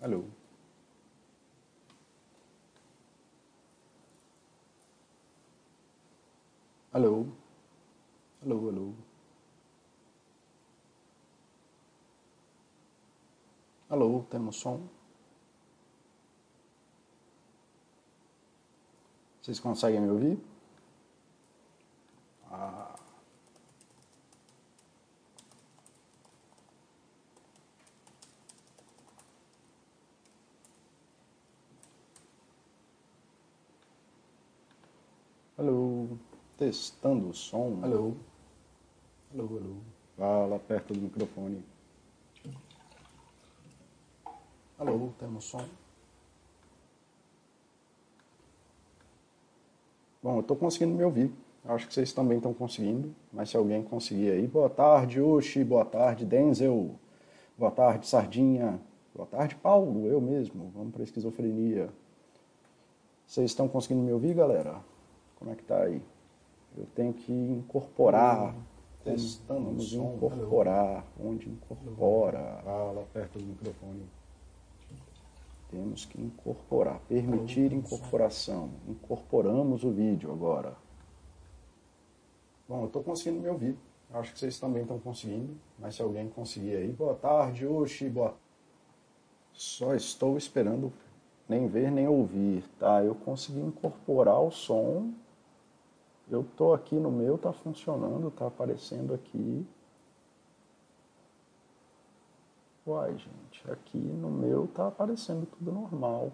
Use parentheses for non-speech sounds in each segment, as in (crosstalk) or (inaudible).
Alô? Alô? Alô, alô? Alô, temos som? Vocês conseguem me ouvir? Ah. Alô, testando o som. Alô, alô, alô. Fala perto do microfone. Alô, temos som. Bom, eu estou conseguindo me ouvir. Acho que vocês também estão conseguindo. Mas se alguém conseguir aí, boa tarde, Oxi, boa tarde, Denzel. Boa tarde, Sardinha. Boa tarde, Paulo, eu mesmo. Vamos para esquizofrenia. Vocês estão conseguindo me ouvir, galera? Como é que tá aí? Eu tenho que incorporar. Testando Vamos incorporar. Onde incorpora? Fala perto do microfone. Temos que incorporar, permitir incorporação. Incorporamos o vídeo agora. Bom, eu estou conseguindo me ouvir. Acho que vocês também estão conseguindo. Mas se alguém conseguir aí, boa tarde, Oxi, boa. Só estou esperando nem ver nem ouvir, tá? Eu consegui incorporar o som eu tô aqui no meu, tá funcionando, tá aparecendo aqui. Uai, gente, aqui no meu tá aparecendo tudo normal.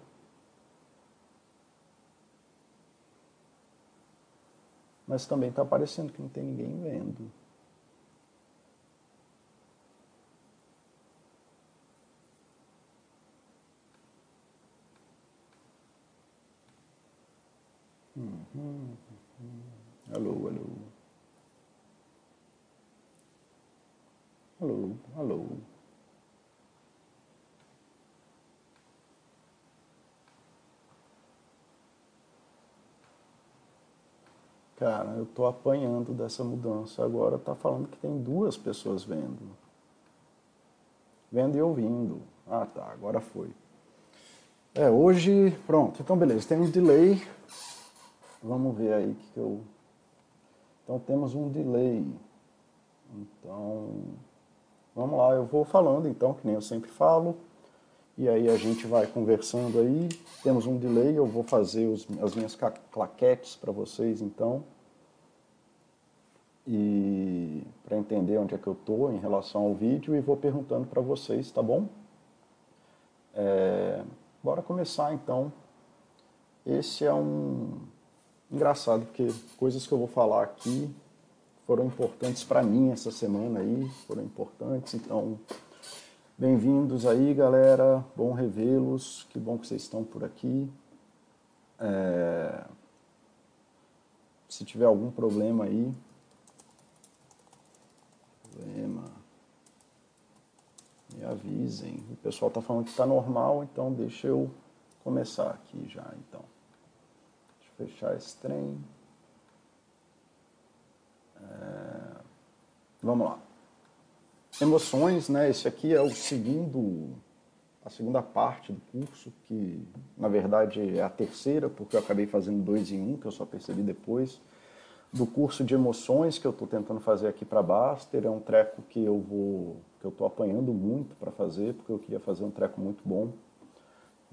Mas também tá aparecendo que não tem ninguém vendo. Uhum. Alô, alô. Alô, alô. Cara, eu tô apanhando dessa mudança. Agora tá falando que tem duas pessoas vendo. Vendo e ouvindo. Ah, tá, agora foi. É, hoje, pronto. Então, beleza, tem um delay. Vamos ver aí que, que eu então temos um delay. Então, vamos lá, eu vou falando então, que nem eu sempre falo. E aí a gente vai conversando aí. Temos um delay, eu vou fazer os, as minhas claquetes para vocês então. E para entender onde é que eu estou em relação ao vídeo e vou perguntando para vocês, tá bom? É, bora começar então. Esse é um, engraçado, porque coisas que eu vou falar aqui foram importantes para mim essa semana aí, foram importantes, então bem-vindos aí galera, bom revê-los, que bom que vocês estão por aqui. É... Se tiver algum problema aí, problema, me avisem. O pessoal está falando que está normal, então deixa eu começar aqui já, então fechar esse trem. É... Vamos lá. Emoções, né? Esse aqui é o segundo, a segunda parte do curso, que na verdade é a terceira, porque eu acabei fazendo dois em um, que eu só percebi depois. Do curso de emoções que eu estou tentando fazer aqui para Baster, é um treco que eu vou, que eu estou apanhando muito para fazer, porque eu queria fazer um treco muito bom.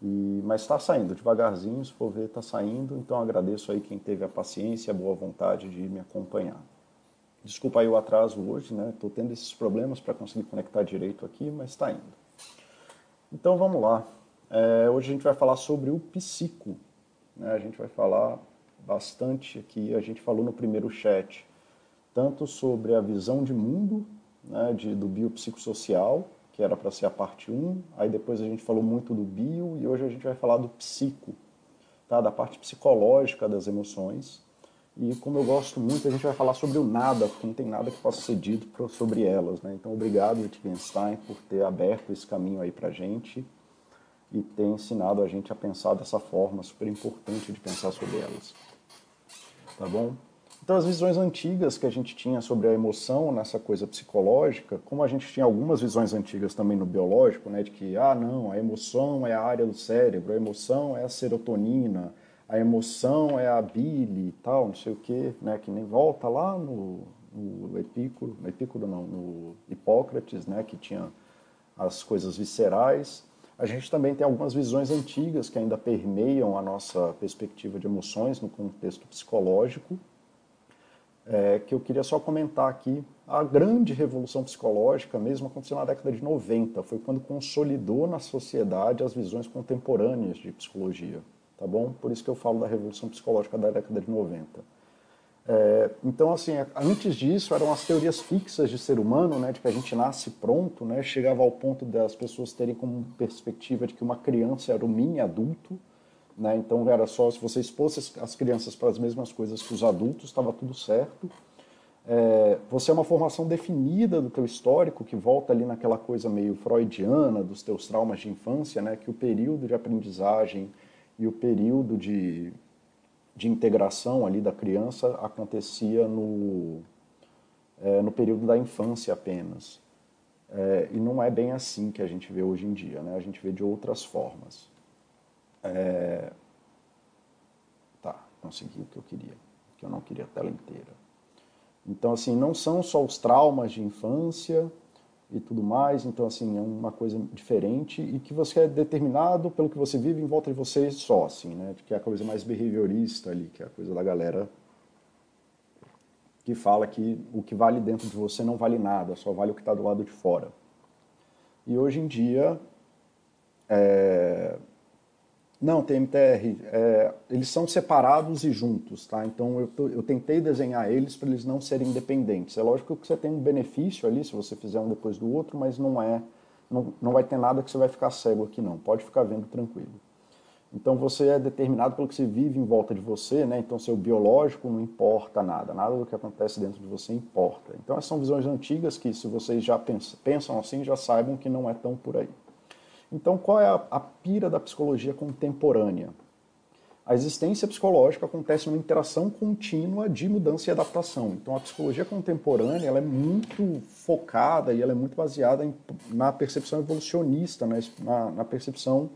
E, mas está saindo devagarzinho, se for ver, está saindo. Então agradeço aí quem teve a paciência a boa vontade de me acompanhar. Desculpa aí o atraso hoje, né? Estou tendo esses problemas para conseguir conectar direito aqui, mas está indo. Então vamos lá. É, hoje a gente vai falar sobre o psico. Né? A gente vai falar bastante aqui. A gente falou no primeiro chat tanto sobre a visão de mundo né, de, do biopsicossocial, que era para ser a parte 1, aí depois a gente falou muito do bio e hoje a gente vai falar do psico, tá? da parte psicológica das emoções. E como eu gosto muito, a gente vai falar sobre o nada, porque não tem nada que possa ser dito sobre elas. Né? Então, obrigado, Wittgenstein, por ter aberto esse caminho aí para gente e ter ensinado a gente a pensar dessa forma super importante de pensar sobre elas. Tá bom? Então, as visões antigas que a gente tinha sobre a emoção nessa coisa psicológica, como a gente tinha algumas visões antigas também no biológico, né, de que, ah, não, a emoção é a área do cérebro, a emoção é a serotonina, a emoção é a bile e tal, não sei o quê, né, que nem volta lá no, no Epicuro, no Epicuro não, no Hipócrates, né, que tinha as coisas viscerais. A gente também tem algumas visões antigas que ainda permeiam a nossa perspectiva de emoções no contexto psicológico, é, que eu queria só comentar aqui. A grande revolução psicológica mesmo aconteceu na década de 90, foi quando consolidou na sociedade as visões contemporâneas de psicologia, tá bom? Por isso que eu falo da revolução psicológica da década de 90. É, então, assim, antes disso eram as teorias fixas de ser humano, né, de que a gente nasce pronto, né, chegava ao ponto das pessoas terem como perspectiva de que uma criança era o mini adulto, né, então era só se você expôs as crianças para as mesmas coisas que os adultos, estava tudo certo. É, você é uma formação definida do teu histórico, que volta ali naquela coisa meio freudiana dos teus traumas de infância, né, que o período de aprendizagem e o período de de integração ali da criança acontecia no, é, no período da infância apenas. É, e não é bem assim que a gente vê hoje em dia, né? a gente vê de outras formas. É... Tá, consegui o que eu queria, que eu não queria a tela inteira. Então, assim, não são só os traumas de infância, e tudo mais. Então, assim, é uma coisa diferente e que você é determinado pelo que você vive em volta de você só, assim, né? Que é a coisa mais behaviorista ali, que é a coisa da galera que fala que o que vale dentro de você não vale nada, só vale o que está do lado de fora. E hoje em dia, é, não, TMTR, é, eles são separados e juntos, tá? Então eu, eu tentei desenhar eles para eles não serem independentes. É lógico que você tem um benefício ali se você fizer um depois do outro, mas não é, não, não vai ter nada que você vai ficar cego aqui não. Pode ficar vendo tranquilo. Então você é determinado pelo que se vive em volta de você, né? Então seu biológico não importa nada, nada do que acontece dentro de você importa. Então essas são visões antigas que se vocês já pensam, pensam assim, já saibam que não é tão por aí. Então, qual é a, a pira da psicologia contemporânea? A existência psicológica acontece numa interação contínua de mudança e adaptação. Então, a psicologia contemporânea ela é muito focada e ela é muito baseada em, na percepção evolucionista, né? na, na percepção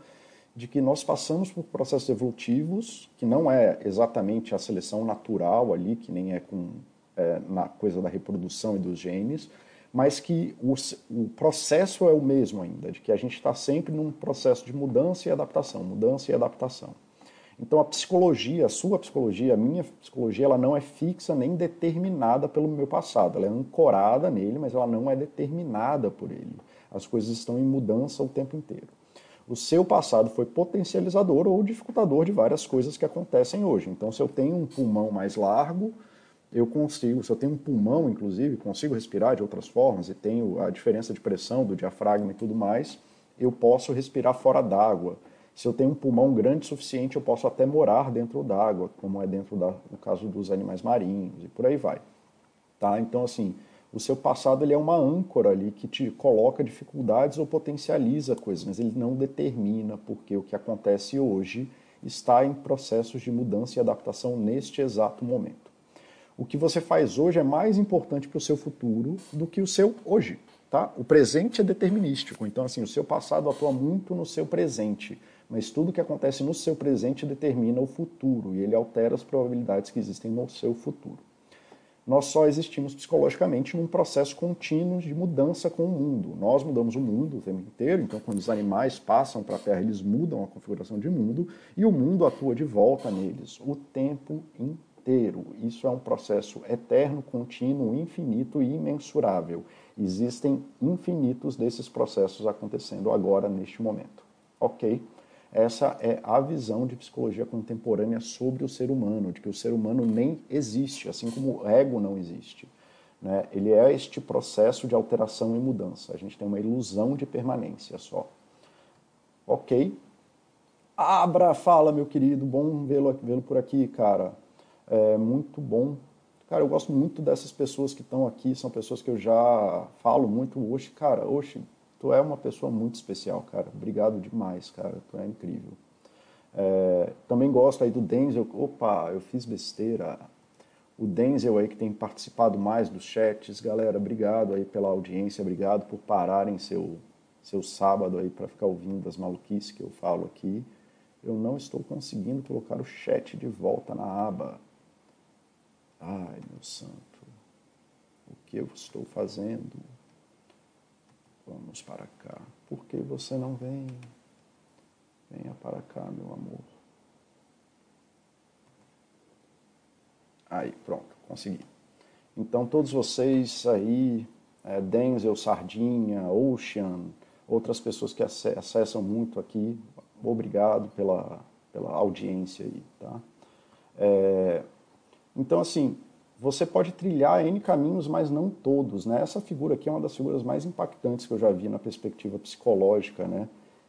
de que nós passamos por processos evolutivos, que não é exatamente a seleção natural ali, que nem é com é, na coisa da reprodução e dos genes, mas que o, o processo é o mesmo ainda, de que a gente está sempre num processo de mudança e adaptação, mudança e adaptação. Então a psicologia, a sua psicologia, a minha psicologia, ela não é fixa nem determinada pelo meu passado. Ela é ancorada nele, mas ela não é determinada por ele. As coisas estão em mudança o tempo inteiro. O seu passado foi potencializador ou dificultador de várias coisas que acontecem hoje. Então, se eu tenho um pulmão mais largo, eu consigo, se eu tenho um pulmão, inclusive, consigo respirar de outras formas e tenho a diferença de pressão do diafragma e tudo mais, eu posso respirar fora d'água. Se eu tenho um pulmão grande o suficiente, eu posso até morar dentro d'água, como é dentro da, no caso dos animais marinhos e por aí vai. Tá? Então, assim, o seu passado ele é uma âncora ali que te coloca dificuldades ou potencializa coisas, mas ele não determina, porque o que acontece hoje está em processos de mudança e adaptação neste exato momento o que você faz hoje é mais importante para o seu futuro do que o seu hoje. Tá? O presente é determinístico, então assim, o seu passado atua muito no seu presente, mas tudo que acontece no seu presente determina o futuro e ele altera as probabilidades que existem no seu futuro. Nós só existimos psicologicamente num processo contínuo de mudança com o mundo. Nós mudamos o mundo o tempo inteiro, então quando os animais passam para a Terra, eles mudam a configuração de mundo e o mundo atua de volta neles o tempo inteiro inteiro. Isso é um processo eterno, contínuo, infinito e imensurável. Existem infinitos desses processos acontecendo agora, neste momento. Ok? Essa é a visão de psicologia contemporânea sobre o ser humano, de que o ser humano nem existe, assim como o ego não existe. Né? Ele é este processo de alteração e mudança. A gente tem uma ilusão de permanência só. Ok? Abra, fala, meu querido, bom vê-lo vê por aqui, cara é muito bom. Cara, eu gosto muito dessas pessoas que estão aqui, são pessoas que eu já falo muito. Oxe, cara, Oxe, tu é uma pessoa muito especial, cara. Obrigado demais, cara, tu é incrível. É, também gosto aí do Denzel. Opa, eu fiz besteira. o Denzel aí que tem participado mais dos chats. Galera, obrigado aí pela audiência, obrigado por pararem seu, seu sábado aí para ficar ouvindo as maluquices que eu falo aqui. Eu não estou conseguindo colocar o chat de volta na aba. Ai, meu santo, o que eu estou fazendo? Vamos para cá. Por que você não vem? Venha para cá, meu amor. Aí, pronto, consegui. Então, todos vocês aí, é, Denzel, Sardinha, Ocean, outras pessoas que acessam muito aqui, obrigado pela, pela audiência aí, tá? É, então, assim, você pode trilhar N caminhos, mas não todos, né? Essa figura aqui é uma das figuras mais impactantes que eu já vi na perspectiva psicológica, né?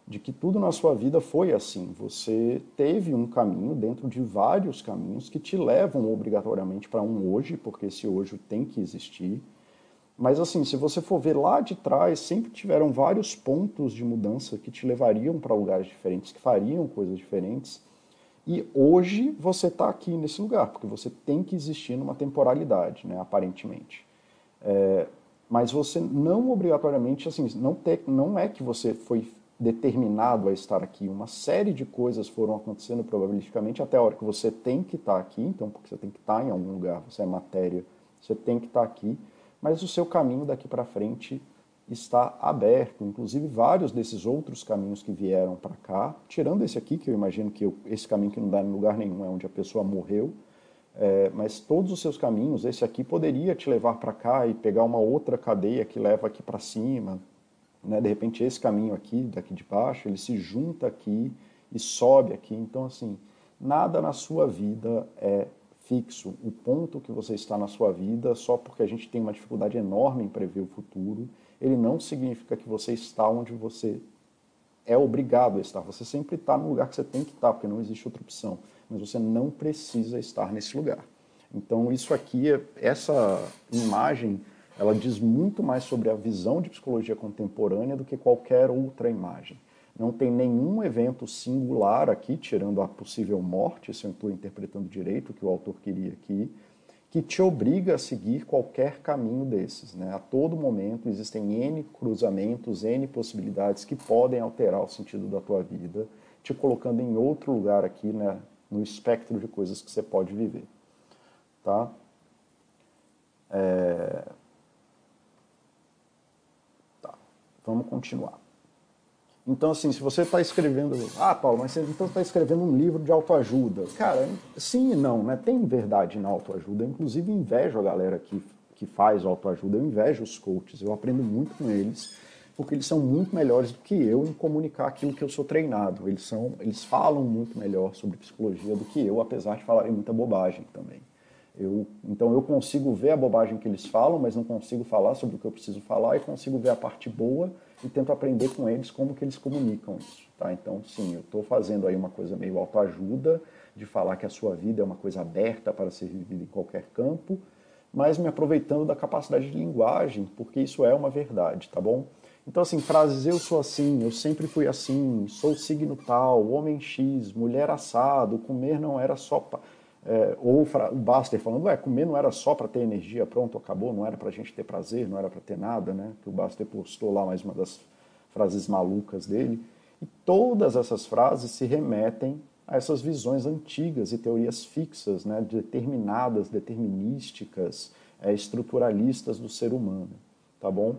de que tudo na sua vida foi assim. Você teve um caminho dentro de vários caminhos que te levam obrigatoriamente para um hoje, porque esse hoje tem que existir. Mas assim, se você for ver lá de trás, sempre tiveram vários pontos de mudança que te levariam para lugares diferentes, que fariam coisas diferentes. E hoje você está aqui nesse lugar, porque você tem que existir numa temporalidade, né, aparentemente. É, mas você não obrigatoriamente, assim, não, te, não é que você foi determinado a estar aqui. Uma série de coisas foram acontecendo probabilisticamente até a hora que você tem que estar aqui, então porque você tem que estar em algum lugar, você é matéria, você tem que estar aqui, mas o seu caminho daqui para frente está aberto, inclusive vários desses outros caminhos que vieram para cá, tirando esse aqui, que eu imagino que eu, esse caminho que não dá em lugar nenhum, é onde a pessoa morreu, é, mas todos os seus caminhos, esse aqui poderia te levar para cá e pegar uma outra cadeia que leva aqui para cima, né? De repente esse caminho aqui, daqui de baixo, ele se junta aqui e sobe aqui. Então, assim, nada na sua vida é fixo. O ponto que você está na sua vida, só porque a gente tem uma dificuldade enorme em prever o futuro, ele não significa que você está onde você é obrigado a estar. Você sempre está no lugar que você tem que estar, porque não existe outra opção. Mas você não precisa estar nesse lugar. Então, isso aqui, essa imagem ela diz muito mais sobre a visão de psicologia contemporânea do que qualquer outra imagem. Não tem nenhum evento singular aqui, tirando a possível morte, se eu estou interpretando direito o que o autor queria aqui, que te obriga a seguir qualquer caminho desses. Né? A todo momento existem N cruzamentos, N possibilidades que podem alterar o sentido da tua vida, te colocando em outro lugar aqui né, no espectro de coisas que você pode viver. Tá? É... Vamos continuar. Então, assim, se você está escrevendo. Ah, Paulo, mas você então está escrevendo um livro de autoajuda. Cara, sim e não, né? Tem verdade na autoajuda. Eu, inclusive, invejo a galera que, que faz autoajuda. Eu invejo os coaches. Eu aprendo muito com eles, porque eles são muito melhores do que eu em comunicar aquilo que eu sou treinado. Eles, são, eles falam muito melhor sobre psicologia do que eu, apesar de falarem muita bobagem também. Eu, então eu consigo ver a bobagem que eles falam, mas não consigo falar sobre o que eu preciso falar e consigo ver a parte boa e tento aprender com eles como que eles comunicam isso. Tá? Então, sim, eu estou fazendo aí uma coisa meio autoajuda, de falar que a sua vida é uma coisa aberta para ser vivida em qualquer campo, mas me aproveitando da capacidade de linguagem, porque isso é uma verdade, tá bom? Então, assim, frases eu sou assim, eu sempre fui assim, sou signo tal, homem X, mulher assado, comer não era só... É, ou o Baster falando, ué, comer não era só para ter energia, pronto, acabou, não era para a gente ter prazer, não era para ter nada, né? Que o Baster postou lá mais uma das frases malucas dele. E todas essas frases se remetem a essas visões antigas e teorias fixas, né, determinadas, determinísticas, é, estruturalistas do ser humano, tá bom?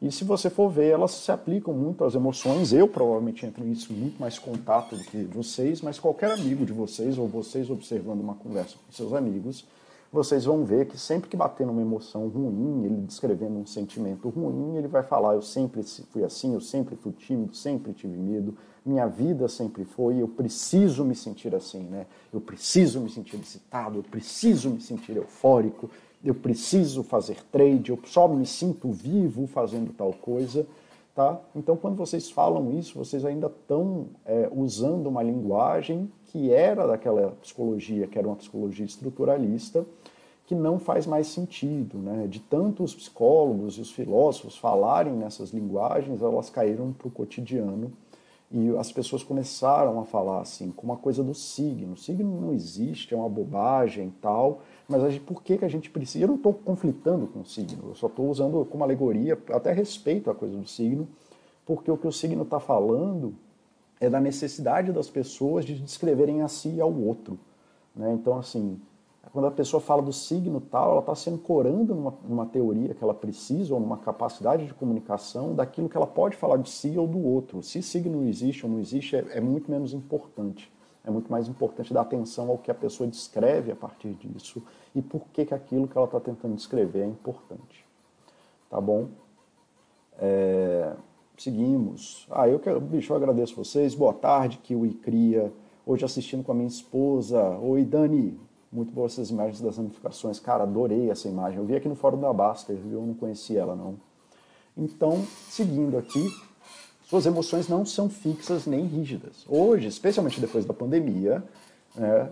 E se você for ver, elas se aplicam muito às emoções. Eu provavelmente entro nisso muito mais contato do que vocês, mas qualquer amigo de vocês, ou vocês observando uma conversa com seus amigos, vocês vão ver que sempre que bater numa emoção ruim, ele descrevendo um sentimento ruim, ele vai falar: Eu sempre fui assim, eu sempre fui tímido, sempre tive medo, minha vida sempre foi, eu preciso me sentir assim, né? Eu preciso me sentir excitado, eu preciso me sentir eufórico, eu preciso fazer trade, eu só me sinto vivo fazendo tal coisa. Tá? Então, quando vocês falam isso, vocês ainda estão é, usando uma linguagem que era daquela psicologia, que era uma psicologia estruturalista, que não faz mais sentido. Né? De tanto os psicólogos e os filósofos falarem nessas linguagens, elas caíram para o cotidiano E as pessoas começaram a falar assim, com uma coisa do signo. O signo não existe, é uma bobagem tal, mas a gente, por que, que a gente precisa? Eu não estou conflitando com o signo, eu só estou usando como alegoria, até respeito a coisa do signo, porque o que o signo está falando é da necessidade das pessoas de descreverem a si e ao outro. Né? Então, assim, quando a pessoa fala do signo tal, ela está se ancorando numa, numa, teoria que ela precisa ou numa capacidade de comunicação daquilo que ela pode falar de si ou do outro. Se signo existe ou não existe é, é muito menos importante. É muito mais importante dar atenção ao que a pessoa descreve a partir disso e por que, que aquilo que ela está tentando descrever é importante. Tá bom? É, seguimos. Ah, eu quero, bicho, eu agradeço vocês. Boa tarde, Kiwi Cria. Hoje assistindo com a minha esposa. Oi, Dani. Muito boas essas imagens das ramificações. Cara, adorei essa imagem. Eu vi aqui no fórum da Baster, viu? Eu não conhecia ela, não. Então, seguindo aqui, suas emoções não são fixas nem rígidas. Hoje, especialmente depois da pandemia, é,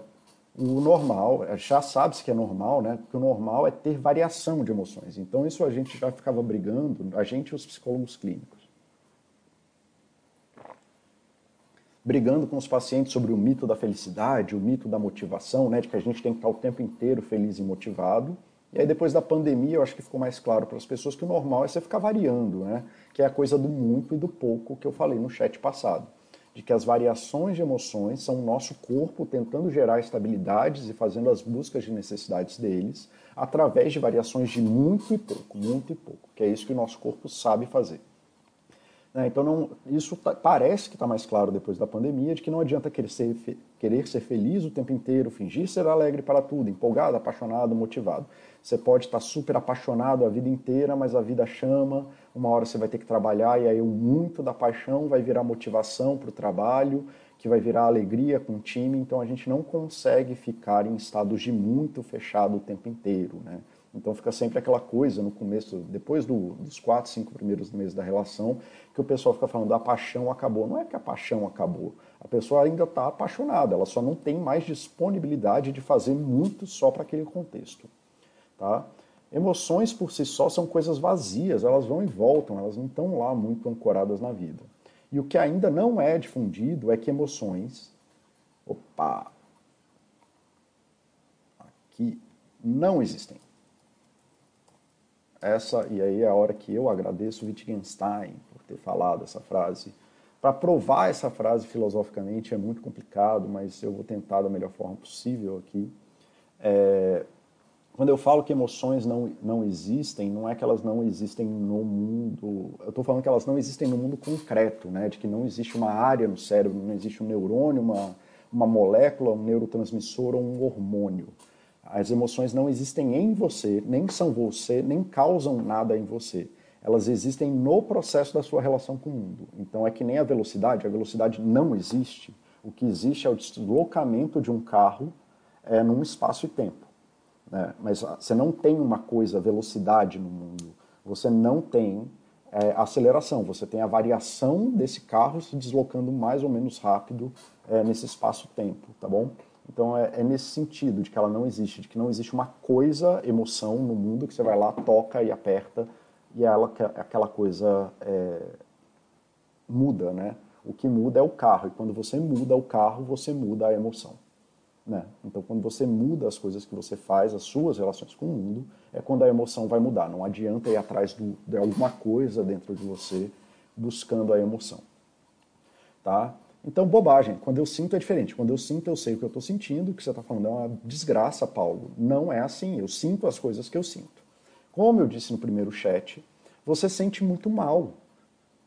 o normal, já sabe-se que é normal, né? Porque o normal é ter variação de emoções. Então, isso a gente já ficava brigando, a gente e os psicólogos clínicos. brigando com os pacientes sobre o mito da felicidade, o mito da motivação, né, de que a gente tem que estar o tempo inteiro feliz e motivado. E aí depois da pandemia, eu acho que ficou mais claro para as pessoas que o normal é você ficar variando, né? Que é a coisa do muito e do pouco que eu falei no chat passado. De que as variações de emoções são o nosso corpo tentando gerar estabilidades e fazendo as buscas de necessidades deles através de variações de muito e pouco, muito e pouco, que é isso que o nosso corpo sabe fazer. Né? Então, não, isso tá, parece que está mais claro depois da pandemia, de que não adianta querer ser, querer ser feliz o tempo inteiro, fingir ser alegre para tudo, empolgado, apaixonado, motivado. Você pode estar super apaixonado a vida inteira, mas a vida chama, uma hora você vai ter que trabalhar e aí muito da paixão vai virar motivação para o trabalho, que vai virar alegria com o time, então a gente não consegue ficar em estados de muito fechado o tempo inteiro, né? Então fica sempre aquela coisa no começo, depois do, dos quatro, cinco primeiros meses da relação, que o pessoal fica falando a paixão acabou. Não é que a paixão acabou. A pessoa ainda está apaixonada, ela só não tem mais disponibilidade de fazer muito só para aquele contexto. Tá? Emoções por si só são coisas vazias, elas vão e voltam, elas não estão lá muito ancoradas na vida. E o que ainda não é difundido é que emoções. Opa! Aqui não existem. Essa, e aí é a hora que eu agradeço Wittgenstein por ter falado essa frase. Para provar essa frase filosoficamente é muito complicado, mas eu vou tentar da melhor forma possível aqui. É, quando eu falo que emoções não, não existem, não é que elas não existem no mundo. Eu estou falando que elas não existem no mundo concreto, né? de que não existe uma área no cérebro, não existe um neurônio, uma, uma molécula, um neurotransmissor ou um hormônio. As emoções não existem em você, nem são você, nem causam nada em você. Elas existem no processo da sua relação com o mundo. Então é que nem a velocidade, a velocidade não existe. O que existe é o deslocamento de um carro é, num espaço e tempo. Né? Mas você não tem uma coisa, velocidade no mundo. Você não tem é, aceleração, você tem a variação desse carro se deslocando mais ou menos rápido é, nesse espaço-tempo, tá bom? Então é, é, nesse sentido, de que ela não existe, de que não existe uma coisa, emoção no mundo que você vai lá, toca e aperta e ela, aquela coisa é, muda, né? O que muda é o carro, e quando você muda o carro, você muda a emoção. Né? Então, quando você muda as coisas que você faz, as suas relações com o mundo, é quando a emoção vai mudar. Não adianta ir atrás do, de alguma coisa dentro de você buscando a emoção. Tá? Então, bobagem. Quando eu sinto é diferente. Quando eu sinto, eu sei o que eu estou sentindo. O que você está falando é uma desgraça, Paulo. Não é assim. Eu sinto as coisas que eu sinto. Como eu disse no primeiro chat, você sente muito mal.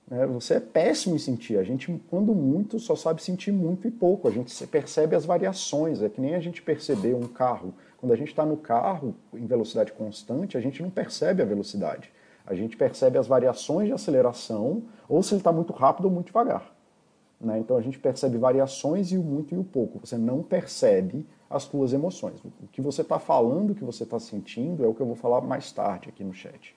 Né? Você é péssimo em sentir. A gente, quando muito, só sabe sentir muito e pouco. A gente percebe as variações. É que nem a gente perceber um carro. Quando a gente está no carro em velocidade constante, a gente não percebe a velocidade. A gente percebe as variações de aceleração, ou se ele está muito rápido ou muito devagar. Né? Então a gente percebe variações e o muito e o pouco. Você não percebe as suas emoções. O que você está falando, o que você está sentindo, é o que eu vou falar mais tarde aqui no chat.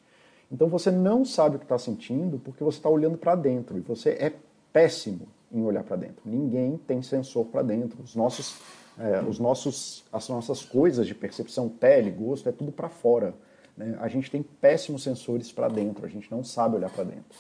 Então você não sabe o que está sentindo porque você está olhando para dentro e você é péssimo em olhar para dentro. Ninguém tem sensor para dentro. Os nossos, é, os nossos, as nossas coisas de percepção, pele, gosto, é tudo para fora. Né? A gente tem péssimos sensores para dentro. A gente não sabe olhar para dentro,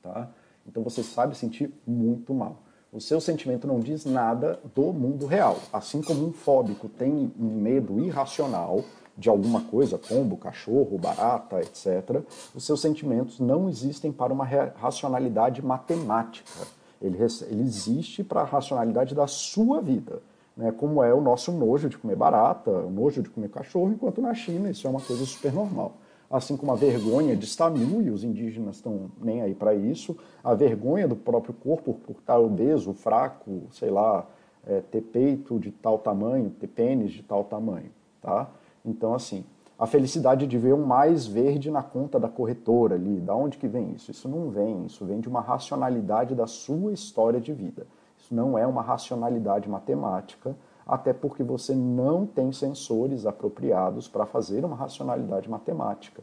tá? Então você sabe sentir muito mal. O seu sentimento não diz nada do mundo real. Assim como um fóbico tem um medo irracional de alguma coisa, pombo, cachorro, barata, etc., os seus sentimentos não existem para uma racionalidade matemática. Ele, ele existe para a racionalidade da sua vida né, como é o nosso nojo de comer barata, o nojo de comer cachorro, enquanto na China isso é uma coisa super normal. Assim como a vergonha de estar nu, e os indígenas estão nem aí para isso, a vergonha do próprio corpo por estar obeso, fraco, sei lá, é, ter peito de tal tamanho, ter pênis de tal tamanho, tá? Então, assim, a felicidade de ver um mais verde na conta da corretora ali, da onde que vem isso? Isso não vem, isso vem de uma racionalidade da sua história de vida. Isso não é uma racionalidade matemática, até porque você não tem sensores apropriados para fazer uma racionalidade matemática.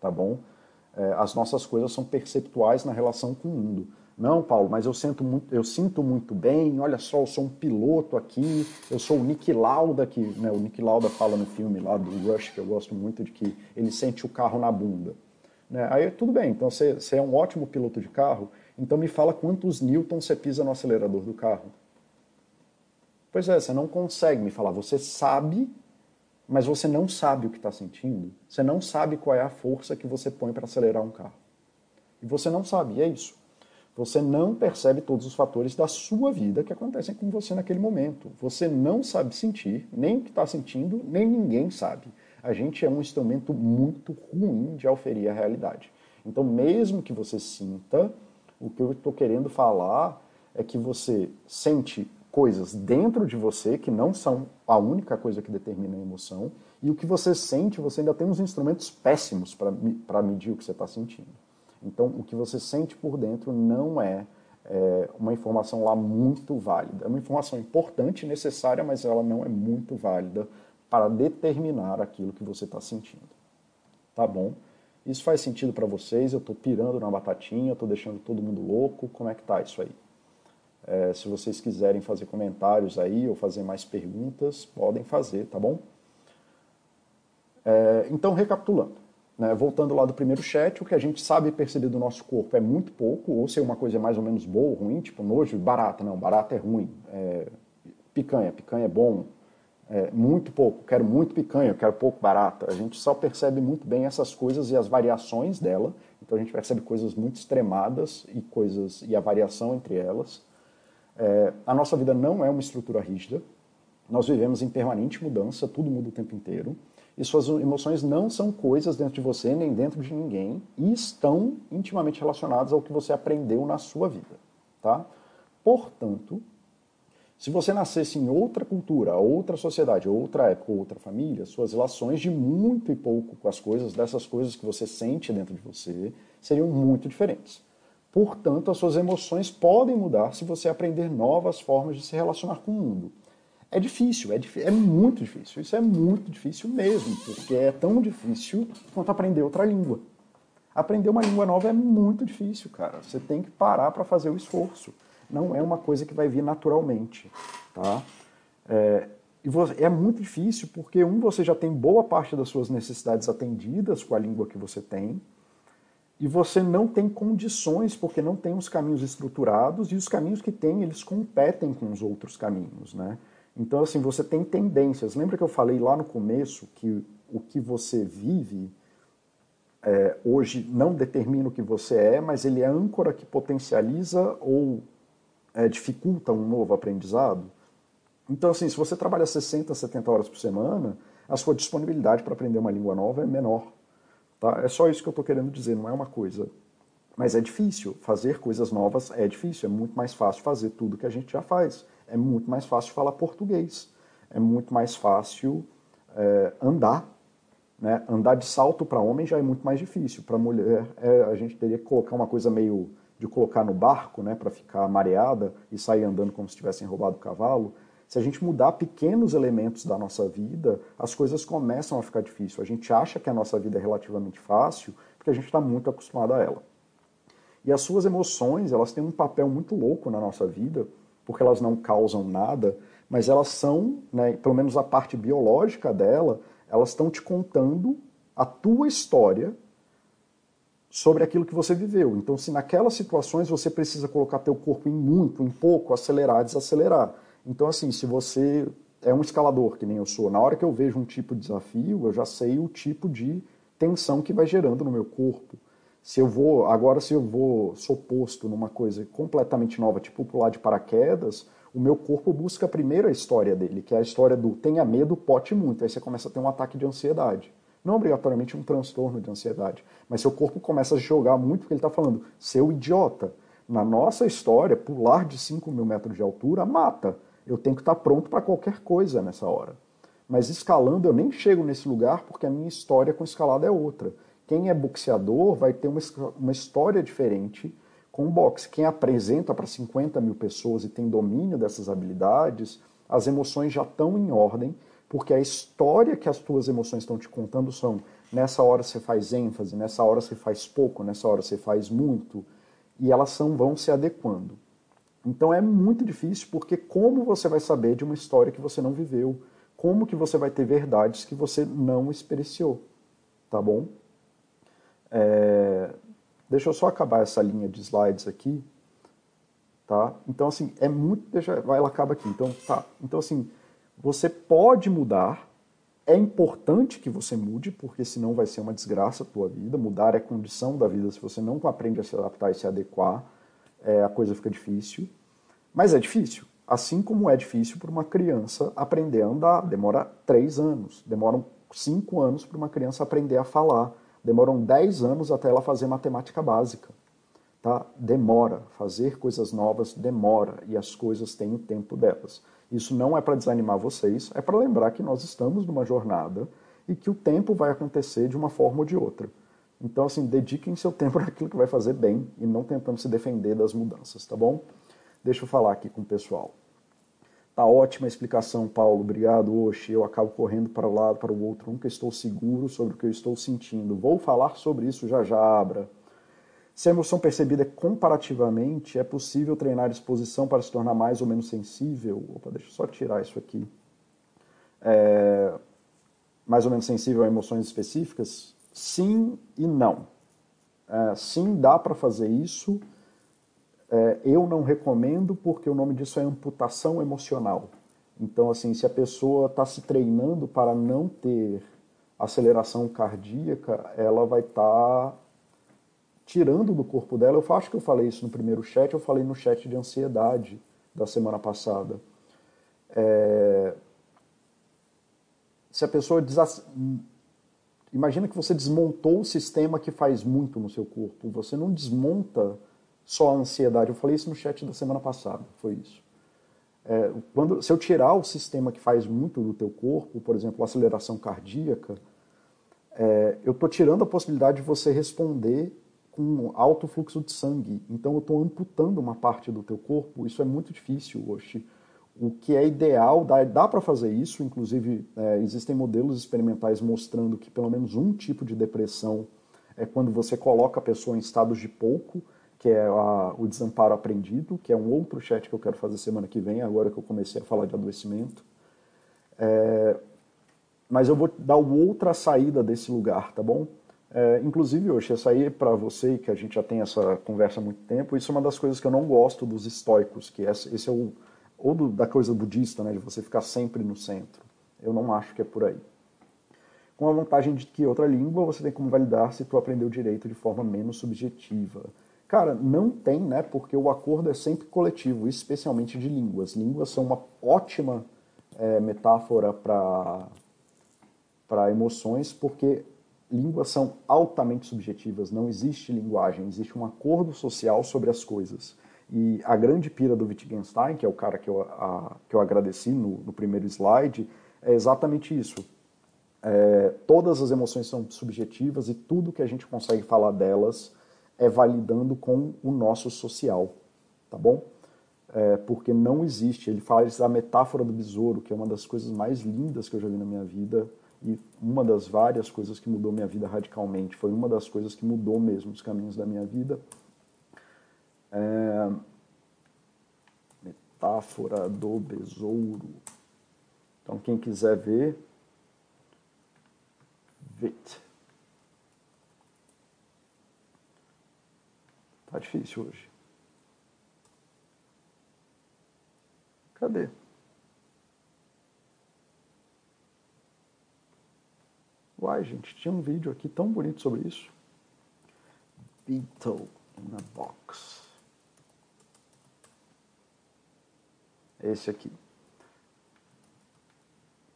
Tá bom? É, as nossas coisas são perceptuais na relação com o mundo. Não, Paulo, mas eu sinto muito, eu sinto muito bem, olha só, eu sou um piloto aqui, eu sou o Nick Lauda, que né, o Nick Lauda fala no filme lá do Rush, que eu gosto muito, de que ele sente o carro na bunda. Né? Aí tudo bem, então você, você é um ótimo piloto de carro, então me fala quantos newtons você pisa no acelerador do carro. Pois é, você não consegue me falar. Você sabe, mas você não sabe o que está sentindo. Você não sabe qual é a força que você põe para acelerar um carro. E você não sabe, e é isso. Você não percebe todos os fatores da sua vida que acontecem com você naquele momento. Você não sabe sentir, nem o que está sentindo, nem ninguém sabe. A gente é um instrumento muito ruim de auferir a realidade. Então, mesmo que você sinta, o que eu estou querendo falar é que você sente coisas dentro de você que não são a única coisa que determina a emoção, e o que você sente, você ainda tem uns instrumentos péssimos para medir o que você está sentindo. Então, o que você sente por dentro não é, é, uma informação lá muito válida. É uma informação importante, necessária, mas ela não é muito válida para determinar aquilo que você está sentindo. Tá bom? Isso faz sentido para vocês? Eu estou pirando na batatinha, estou deixando todo mundo louco? Como é que tá isso aí? É, se vocês quiserem fazer comentários aí ou fazer mais perguntas, podem fazer, tá bom? É, então, recapitulando, né, voltando lá do primeiro chat, o que a gente sabe perceber do nosso corpo é muito pouco, ou se é uma coisa mais ou menos boa ou ruim, tipo nojo, barata, não, barata é ruim, é, picanha, picanha é bom, é, muito pouco, quero muito picanha, quero pouco barata. A gente só percebe muito bem essas coisas e as variações dela. Então a gente percebe coisas muito extremadas e coisas e a variação entre elas. É, a nossa vida não é uma estrutura rígida. Nós vivemos em permanente mudança, tudo muda o tempo inteiro. E suas emoções não são coisas dentro de você nem dentro de ninguém e estão intimamente relacionadas ao que você aprendeu na sua vida, tá? Portanto, se você nascesse em outra cultura, outra sociedade, outra época, outra família, suas relações de muito e pouco com as coisas, dessas coisas que você sente dentro de você, seriam muito diferentes. Portanto, as suas emoções podem mudar se você aprender novas formas de se relacionar com o mundo. É difícil, é, é muito difícil. Isso é muito difícil mesmo, porque é tão difícil quanto aprender outra língua. Aprender uma língua nova é muito difícil, cara. Você tem que parar para fazer o esforço não é uma coisa que vai vir naturalmente. Tá? É, e é muito difícil porque, um, você já tem boa parte das suas necessidades atendidas com a língua que você tem, e você não tem condições porque não tem os caminhos estruturados, e os caminhos que tem, eles competem com os outros caminhos. Né? Então, assim, você tem tendências. Lembra que eu falei lá no começo que o que você vive é, hoje não determina o que você é, mas ele é âncora que potencializa ou é, dificulta um novo aprendizado. Então, assim, se você trabalha 60, 70 horas por semana, a sua disponibilidade para aprender uma língua nova é menor. Tá? É só isso que eu estou querendo dizer, não é uma coisa. Mas é difícil. Fazer coisas novas é difícil. É muito mais fácil fazer tudo que a gente já faz. É muito mais fácil falar português. É muito mais fácil é, andar. Né? Andar de salto para homem já é muito mais difícil. Para mulher, é, a gente teria que colocar uma coisa meio de colocar no barco, né, para ficar mareada e sair andando como se tivessem roubado o cavalo, se a gente mudar pequenos elementos da nossa vida, as coisas começam a ficar difíceis. A gente acha que a nossa vida é relativamente fácil porque a gente está muito acostumado a ela. E as suas emoções, elas têm um papel muito louco na nossa vida, porque elas não causam nada, mas elas são, né, pelo menos a parte biológica dela, elas estão te contando a tua história sobre aquilo que você viveu. Então, se naquelas situações você precisa colocar teu corpo em muito, em pouco, acelerar, desacelerar. Então, assim, se você é um escalador, que nem eu sou, na hora que eu vejo um tipo de desafio, eu já sei o tipo de tensão que vai gerando no meu corpo. Se eu vou, agora se eu vou, sou posto numa coisa completamente nova, tipo pular de paraquedas, o meu corpo busca a história dele, que é a história do tenha medo, pote muito. Aí você começa a ter um ataque de ansiedade. Não obrigatoriamente um transtorno de ansiedade, mas seu corpo começa a jogar muito porque ele está falando, seu idiota. Na nossa história, pular de 5 mil metros de altura mata. Eu tenho que estar tá pronto para qualquer coisa nessa hora. Mas escalando, eu nem chego nesse lugar porque a minha história com escalada é outra. Quem é boxeador vai ter uma, uma história diferente com o boxe. Quem apresenta para 50 mil pessoas e tem domínio dessas habilidades, as emoções já estão em ordem porque a história que as tuas emoções estão te contando são nessa hora você faz ênfase, nessa hora você faz pouco, nessa hora você faz muito, e elas são, vão se adequando. Então é muito difícil porque como você vai saber de uma história que você não viveu? Como que você vai ter verdades que você não experienciou? Tá bom? É... Deixa eu só acabar essa linha de slides aqui, tá? Então assim é muito, deixa, vai, ela acaba aqui. Então tá. Então assim você pode mudar, é importante que você mude, porque senão vai ser uma desgraça a tua vida. Mudar é condição da vida. Se você não aprende a se adaptar e se adequar, é, a coisa fica difícil. Mas é difícil. Assim como é difícil para uma criança aprender a andar. Demora três anos. Demoram cinco anos para uma criança aprender a falar. Demoram dez anos até ela fazer matemática básica. Tá? Demora. Fazer coisas novas demora. E as coisas têm o tempo delas. Isso não é para desanimar vocês, é para lembrar que nós estamos numa jornada e que o tempo vai acontecer de uma forma ou de outra. Então, assim, dediquem seu (laughs) tempo naquilo que vai fazer bem e não tentando se defender das mudanças, tá bom? Deixa eu falar aqui com o pessoal. Tá ótima a explicação, Paulo. Obrigado, Oxi. Eu acabo correndo para um lado, para o outro. Nunca estou seguro sobre o que eu estou sentindo. Vou falar sobre isso já já, Abra. Se a emoção percebida é comparativamente, é possível treinar a exposição para se tornar mais ou menos sensível? Opa, deixa eu só tirar isso aqui. É, mais ou menos sensível a emoções específicas? Sim e não. É, sim, dá para fazer isso. É, eu não recomendo porque o nome disso é amputação emocional. Então, assim, se a pessoa está se treinando para não ter aceleração cardíaca, ela vai estar tá tirando do corpo dela. Eu acho que eu falei isso no primeiro chat, eu falei no chat de ansiedade da semana passada. É... Se a pessoa desas... Imagina que você desmontou o sistema que faz muito no seu corpo. Você não desmonta só a ansiedade. Eu falei isso no chat da semana passada, foi isso. É, quando, se eu tirar o sistema que faz muito do teu corpo, por exemplo, a aceleração cardíaca, é, eu estou tirando a possibilidade de você responder com alto fluxo de sangue. Então eu estou amputando uma parte do teu corpo. Isso é muito difícil, Oxi. O que é ideal, dá, dá para fazer isso, inclusive é, existem modelos experimentais mostrando que pelo menos um tipo de depressão é quando você coloca a pessoa em estados de pouco, que é a, o desamparo aprendido, que é um outro chat que eu quero fazer semana que vem, agora que eu comecei a falar de adoecimento. É, mas eu vou dar outra saída desse lugar, tá bom? É, inclusive, hoje, essa aí para você, que a gente já tem essa conversa há muito tempo, isso é uma das coisas que eu não gosto dos estoicos, que esse é o. ou do, da coisa budista, né, de você ficar sempre no centro. Eu não acho que é por aí. Com a vantagem de que outra língua você tem como validar se tu aprendeu direito de forma menos subjetiva. Cara, não tem, né? Porque o acordo é sempre coletivo, especialmente de línguas. Línguas são uma ótima é, metáfora para emoções, porque línguas são altamente subjetivas, não existe linguagem, existe um acordo social sobre as coisas. E a grande pira do Wittgenstein, que é o cara que eu, a, que eu agradeci no, no, primeiro slide, é exatamente isso. É, todas as emoções são subjetivas e tudo que a gente consegue falar delas é validando com o nosso social, tá bom? É, porque não existe, ele faz a metáfora do besouro, que é uma das coisas mais lindas que eu já vi na minha vida, e uma das várias coisas que mudou minha vida radicalmente, foi uma das coisas que mudou mesmo os caminhos da minha vida. É... Metáfora do besouro. Então, quem quiser ver, vê. Difícil hoje. Cadê? Uai, gente, tinha um vídeo aqui tão bonito sobre isso. Beetle in a box. Esse aqui.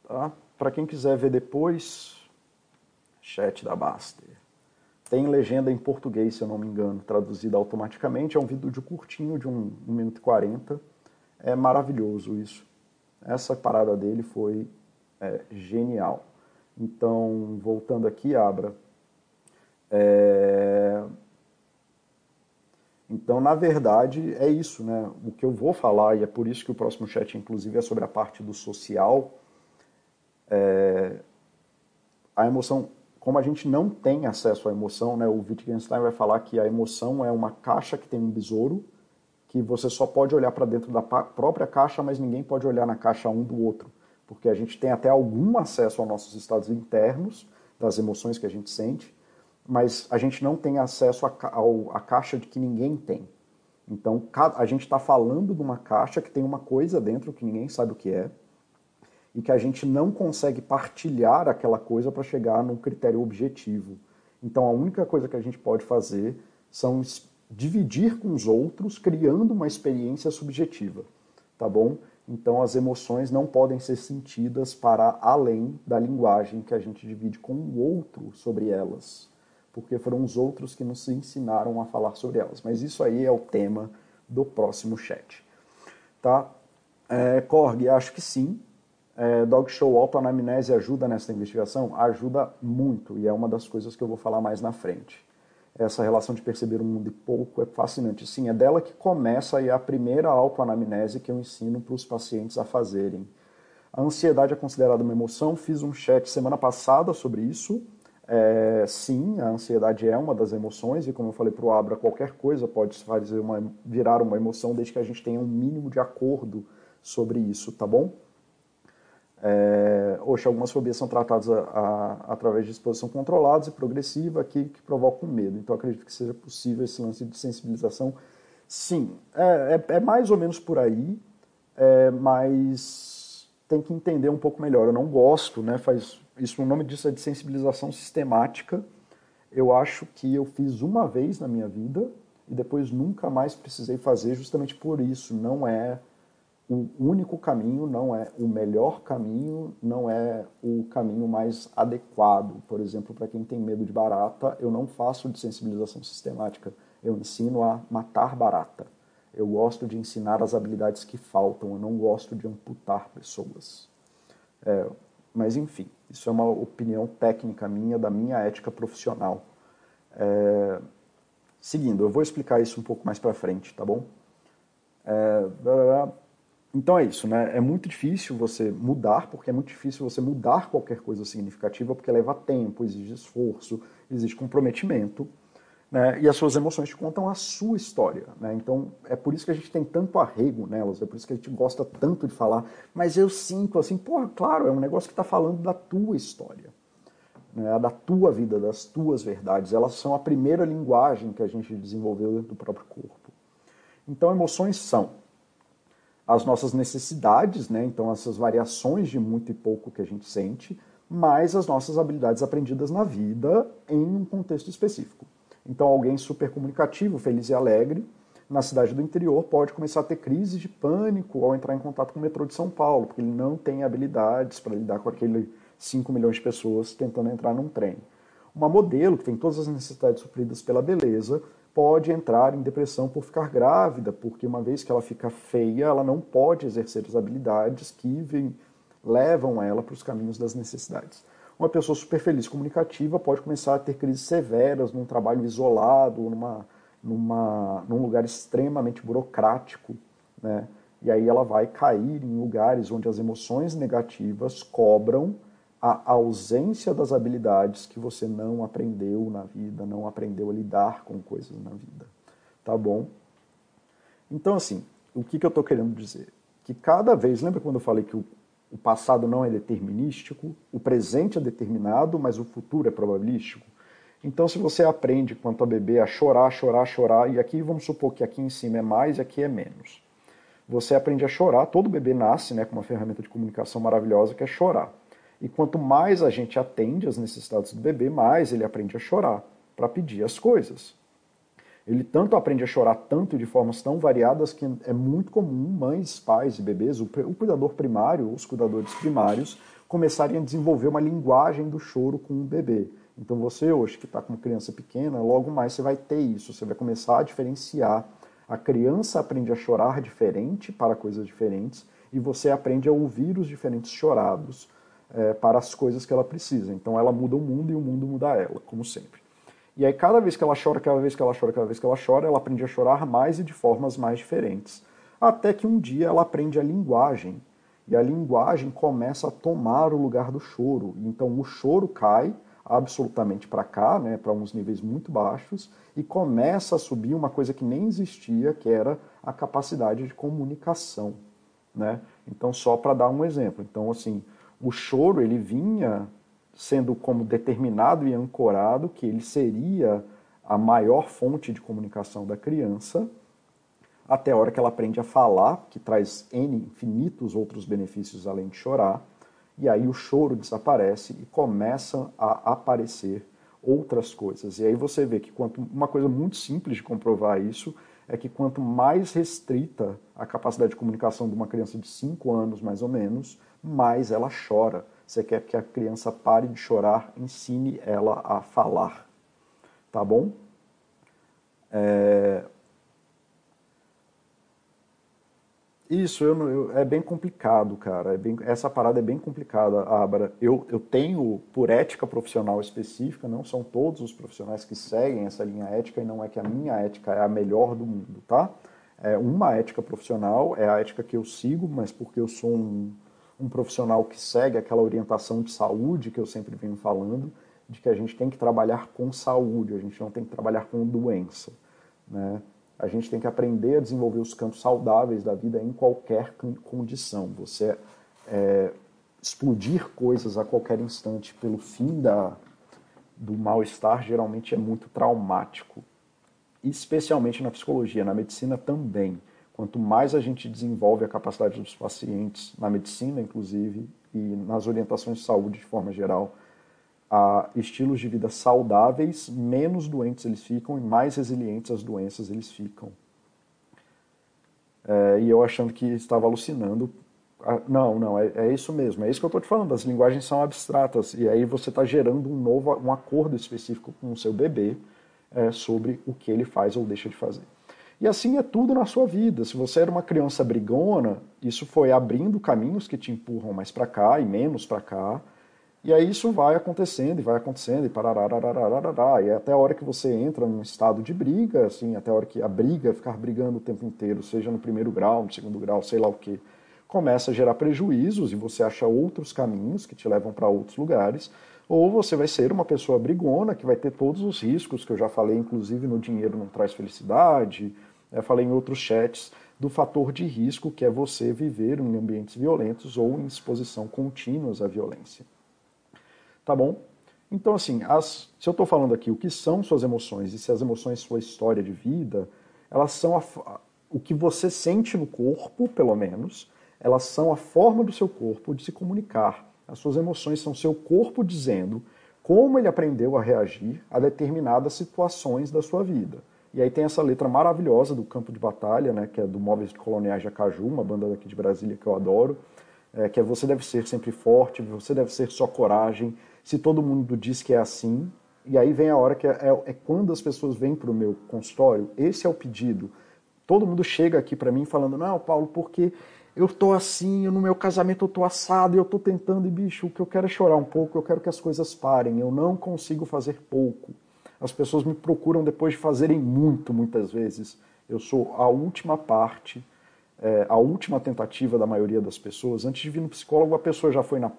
Tá? Para quem quiser ver depois, chat da Baster. Tem legenda em português, se eu não me engano, traduzida automaticamente. É um vídeo de curtinho, de 1 um, um minuto e 40. É maravilhoso isso. Essa parada dele foi é, genial. Então, voltando aqui, Abra. É... Então, na verdade, é isso, né? O que eu vou falar, e é por isso que o próximo chat, inclusive, é sobre a parte do social. É... A emoção, como a gente não tem acesso à emoção, né? O Wittgenstein vai falar que a emoção é uma caixa que tem um besouro, que você só pode olhar para dentro da própria caixa, mas ninguém pode olhar na caixa um do outro porque a gente tem até algum acesso aos nossos estados internos, das emoções que a gente sente, mas a gente não tem acesso à caixa de que ninguém tem. Então, a gente está falando de uma caixa que tem uma coisa dentro que ninguém sabe o que é, e que a gente não consegue partilhar aquela coisa para chegar num critério objetivo. Então, a única coisa que a gente pode fazer são dividir com os outros, criando uma experiência subjetiva, tá bom? Então, as emoções não podem ser sentidas para além da linguagem que a gente divide com o outro sobre elas, porque foram os outros que nos ensinaram a falar sobre elas. Mas isso aí é o tema do próximo chat. Tá? É, Korg, acho que sim. É, Dog Show autoanamnese ajuda nessa investigação? Ajuda muito, e é uma das coisas que eu vou falar mais na frente essa relação de perceber o mundo e pouco é fascinante. Sim, é dela que começa e é a primeira autoanamnese que eu ensino para os pacientes a fazerem. A ansiedade é considerada uma emoção. Fiz um chat semana passada sobre isso. É, sim, a ansiedade é uma das emoções e como eu falei para o Abra, qualquer coisa pode fazer uma, virar uma emoção desde que a gente tenha um mínimo de acordo sobre isso, tá bom? É, oxe, algumas fobias são tratadas a, a, através de exposição controlada e progressiva que, que provocam medo. Então, acredito que seja possível esse lance de sensibilização. Sim, é, é, é mais ou menos por aí, é, mas tem que entender um pouco melhor. Eu não gosto, né? Faz isso. O nome disso é de sensibilização sistemática. Eu acho que eu fiz uma vez na minha vida e depois nunca mais precisei fazer, justamente por isso. Não é o único caminho, não é o melhor caminho, não é o caminho mais adequado. Por exemplo, para quem tem medo de barata, eu não faço de sensibilização sistemática, eu ensino a matar barata. Eu gosto de ensinar as habilidades que faltam, eu não gosto de amputar pessoas. É, mas enfim, isso é uma opinião técnica minha, da minha ética profissional. É, seguindo, eu vou explicar isso um pouco mais para frente, tá bom? É, então é isso, né? É muito difícil você mudar, porque é muito difícil você mudar qualquer coisa significativa, porque leva tempo, exige esforço, exige comprometimento, né? E as suas emoções te contam a sua história, né? Então é por isso que a gente tem tanto arrego nelas, é por isso que a gente gosta tanto de falar. Mas eu sinto assim, porra, claro, é um negócio que está falando da tua história, né? Da tua vida, das tuas verdades. Elas são a primeira linguagem que a gente desenvolveu dentro do próprio corpo. Então emoções são as nossas necessidades, né? então essas variações de muito e pouco que a gente sente, mais as nossas habilidades aprendidas na vida em um contexto específico. Então, alguém super comunicativo, feliz e alegre, na cidade do interior, pode começar a ter crise de pânico ao entrar em contato com o metrô de São Paulo, porque ele não tem habilidades para lidar com aquele 5 milhões de pessoas tentando entrar num trem. Uma modelo que tem todas as necessidades supridas pela beleza pode entrar em depressão por ficar grávida, porque uma vez que ela fica feia, ela não pode exercer as habilidades que vem, levam ela para os caminhos das necessidades. Uma pessoa super feliz comunicativa pode começar a ter crises severas num trabalho isolado, numa, numa, num lugar extremamente burocrático, né? E aí ela vai cair em lugares onde as emoções negativas cobram a ausência das habilidades que você não aprendeu na vida, não aprendeu a lidar com coisas na vida. Tá bom? Então, assim, o que, que eu estou querendo dizer? Que cada vez, lembra quando eu falei que o, o passado não é determinístico, o presente é determinado, mas o futuro é probabilístico? Então, se você aprende quanto a bebê a chorar, chorar, chorar, e aqui vamos supor que aqui em cima é mais e aqui é menos. Você aprende a chorar, todo bebê nasce né, com uma ferramenta de comunicação maravilhosa que é chorar. E quanto mais a gente atende às necessidades do bebê, mais ele aprende a chorar para pedir as coisas. Ele tanto aprende a chorar tanto de formas tão variadas que é muito comum mães, pais e bebês, o, cuidador primário, os cuidadores primários, começarem a desenvolver uma linguagem do choro com o bebê. Então você hoje que está com criança pequena, logo mais você vai ter isso, você vai começar a diferenciar. A criança aprende a chorar diferente para coisas diferentes e você aprende a ouvir os diferentes chorados é, para as coisas que ela precisa. Então ela muda o mundo e o mundo muda ela, como sempre. E aí, cada vez que ela chora, cada vez que ela chora, cada vez que ela chora, ela aprende a chorar mais e de formas mais diferentes. Até que um dia ela aprende a linguagem. E a linguagem começa a tomar o lugar do choro. Então o choro cai absolutamente para cá, né, para uns níveis muito baixos, e começa a subir uma coisa que nem existia, que era a capacidade de comunicação. Né? Então, só para dar um exemplo. Então, assim, o choro ele vinha sendo como determinado e ancorado que ele seria a maior fonte de comunicação da criança, até a hora que ela aprende a falar, que traz N infinitos outros benefícios além de chorar, e aí o choro desaparece e começam a aparecer outras coisas. E aí você vê que quanto uma coisa muito simples de comprovar isso é que quanto mais restrita a capacidade de comunicação de uma criança de 5 anos, mais ou menos, mais ela chora. Você quer que a criança pare de chorar, ensine ela a falar. Tá bom? É... Isso eu, eu, é bem complicado, cara. É bem, essa parada é bem complicada, Abra. Eu, eu tenho, por ética profissional específica, não são todos os profissionais que seguem essa linha ética, e não é que a minha ética é a melhor do mundo, tá? É uma ética profissional, é a ética que eu sigo, mas porque eu sou um, um profissional que segue aquela orientação de saúde que eu sempre venho falando, de que a gente tem que trabalhar com saúde, a gente não tem que trabalhar com doença. Né? A gente tem que aprender a desenvolver os campos saudáveis da vida em qualquer condição. Você é, explodir coisas a qualquer instante pelo fim da, do mal-estar geralmente é muito traumático, especialmente na psicologia, na medicina também. Quanto mais a gente desenvolve a capacidade dos pacientes, na medicina inclusive, e nas orientações de saúde de forma geral, a estilos de vida saudáveis, menos doentes eles ficam e mais resilientes às doenças eles ficam. É, e eu achando que estava alucinando. Não, não, é, é isso mesmo, é isso que eu estou te falando. As linguagens são abstratas e aí você está gerando um novo, um acordo específico com o seu bebê é, sobre o que ele faz ou deixa de fazer. E assim é tudo na sua vida. Se você era uma criança brigona, isso foi abrindo caminhos que te empurram mais para cá e menos para cá. E aí isso vai acontecendo e vai acontecendo e parará, e até a hora que você entra num estado de briga, assim, até a hora que a briga, ficar brigando o tempo inteiro, seja no primeiro grau, no segundo grau, sei lá o que, começa a gerar prejuízos e você acha outros caminhos que te levam para outros lugares, ou você vai ser uma pessoa brigona que vai ter todos os riscos que eu já falei, inclusive no dinheiro não traz felicidade, falei em outros chats do fator de risco que é você viver em ambientes violentos ou em exposição contínua à violência. Tá bom? Então, assim, as, se eu estou falando aqui o que são suas emoções e se as emoções sua história de vida, elas são a, o que você sente no corpo, pelo menos, elas são a forma do seu corpo de se comunicar. As suas emoções são seu corpo dizendo como ele aprendeu a reagir a determinadas situações da sua vida. E aí tem essa letra maravilhosa do Campo de Batalha, né, que é do Móveis Coloniais de Acaju, uma banda daqui de Brasília que eu adoro, é, que é Você deve ser sempre forte, você deve ser só coragem, se todo mundo diz que é assim, e aí vem a hora que é, é, é quando as pessoas vêm para o meu consultório, esse é o pedido. Todo mundo chega aqui para mim falando, não, Paulo, porque eu tô assim, no meu casamento eu tô assado, eu tô tentando, e bicho, o que eu quero é chorar um pouco, eu quero que as coisas parem, eu não consigo fazer pouco. As pessoas me procuram depois de fazerem muito, muitas vezes. Eu sou a última parte, é, a última tentativa da maioria das pessoas. Antes de vir no psicólogo, a pessoa já foi, na,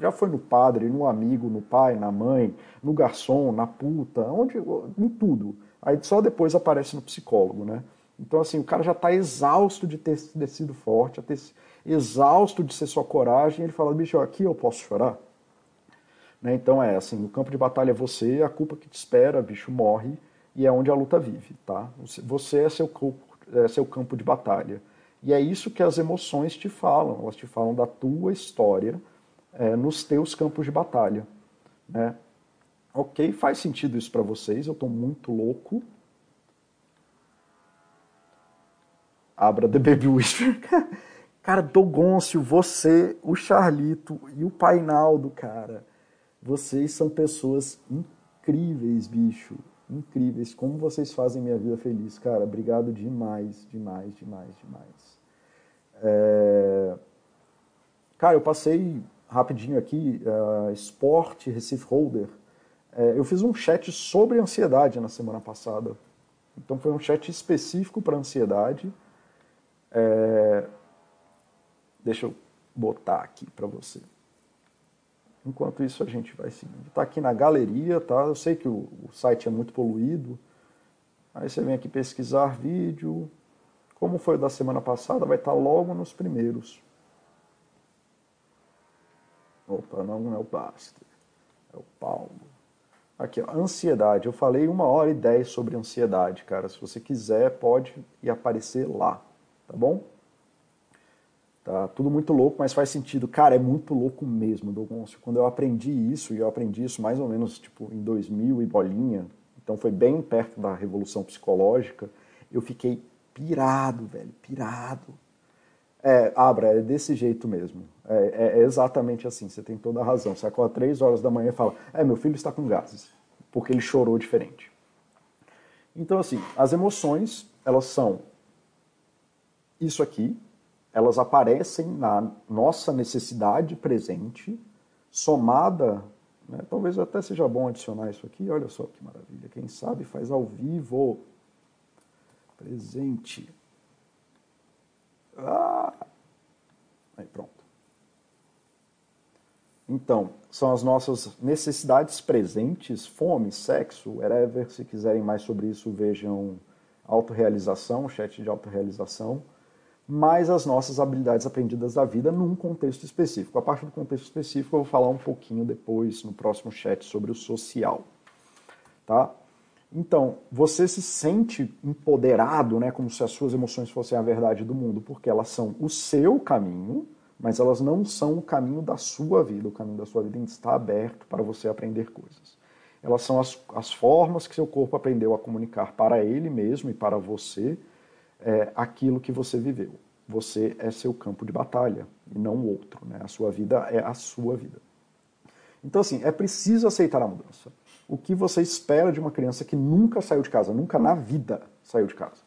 já foi no padre, no amigo, no pai, na mãe, no garçom, na puta, onde, em tudo. Aí só depois aparece no psicólogo, né? Então, assim, o cara já está exausto de ter sido forte, ter, exausto de ser sua coragem, ele fala, bicho, aqui eu posso chorar? Né? Então é assim, no campo de batalha é você, a culpa que te espera, bicho morre, e é onde a luta vive, tá? Você é seu, é seu campo de batalha. E é isso que as emoções te falam, elas te falam da tua história é, nos teus campos de batalha. Né? Ok, faz sentido isso para vocês, eu estou muito louco. Abra The Baby Whisper. (laughs) Cara, Dogoncio, você, o Charlito e o Painaldo, cara. Vocês são pessoas incríveis, bicho. Incríveis. Como vocês fazem minha vida feliz, cara. Obrigado demais, demais, demais, demais. É... Cara, eu passei rapidinho aqui, uh, esporte, Recife Holder. É, eu fiz um chat sobre ansiedade na semana passada. Então foi um chat específico para ansiedade. É... Deixa eu botar aqui para você. Enquanto isso a gente vai seguindo. Está aqui na galeria, tá? Eu sei que o, o site é muito poluído. Aí você vem aqui pesquisar vídeo. Como foi o da semana passada, vai estar tá logo nos primeiros. Opa, não é o Baster. É o Paulo. Aqui, ó, ansiedade. Eu falei uma hora e dez sobre ansiedade, cara. Se você quiser, pode ir aparecer lá, tá bom? Tá tudo muito louco, mas faz sentido. Cara, é muito louco mesmo, Dogoncio. Quando eu aprendi isso, e eu aprendi isso mais ou menos tipo em 2000 e bolinha, então foi bem perto da revolução psicológica, eu fiquei pirado, velho, pirado. É, Abra, é desse jeito mesmo. É, é, é exatamente assim, você tem toda a razão. Você acorda três horas da manhã e fala, é, meu filho está com gases, porque ele chorou diferente. Então, assim, as emoções, elas são isso aqui, elas aparecem na nossa necessidade presente, somada, né, talvez até seja bom adicionar isso aqui, olha só que maravilha, quem sabe faz ao vivo, presente. Ah! Aí pronto. Então, são as nossas necessidades presentes, fome, sexo, whatever. Se quiserem mais sobre isso, vejam autorrealização, chat de autorrealização mais as nossas habilidades aprendidas da vida num contexto específico. A parte do contexto específico eu vou falar um pouquinho depois no próximo chat sobre o social, tá? Então, você se sente empoderado, né, como se as suas emoções fossem a verdade do mundo, porque elas são o seu caminho, mas elas não são o caminho da sua vida. O caminho da sua vida está aberto para você aprender coisas. Elas são as, as formas que seu corpo aprendeu a comunicar para ele mesmo e para você, é, aquilo que você viveu. Você é seu campo de batalha e não o outro. Né? A sua vida é a sua vida. Então, assim, é preciso aceitar a mudança. O que você espera de uma criança que nunca saiu de casa, nunca na vida saiu de casa,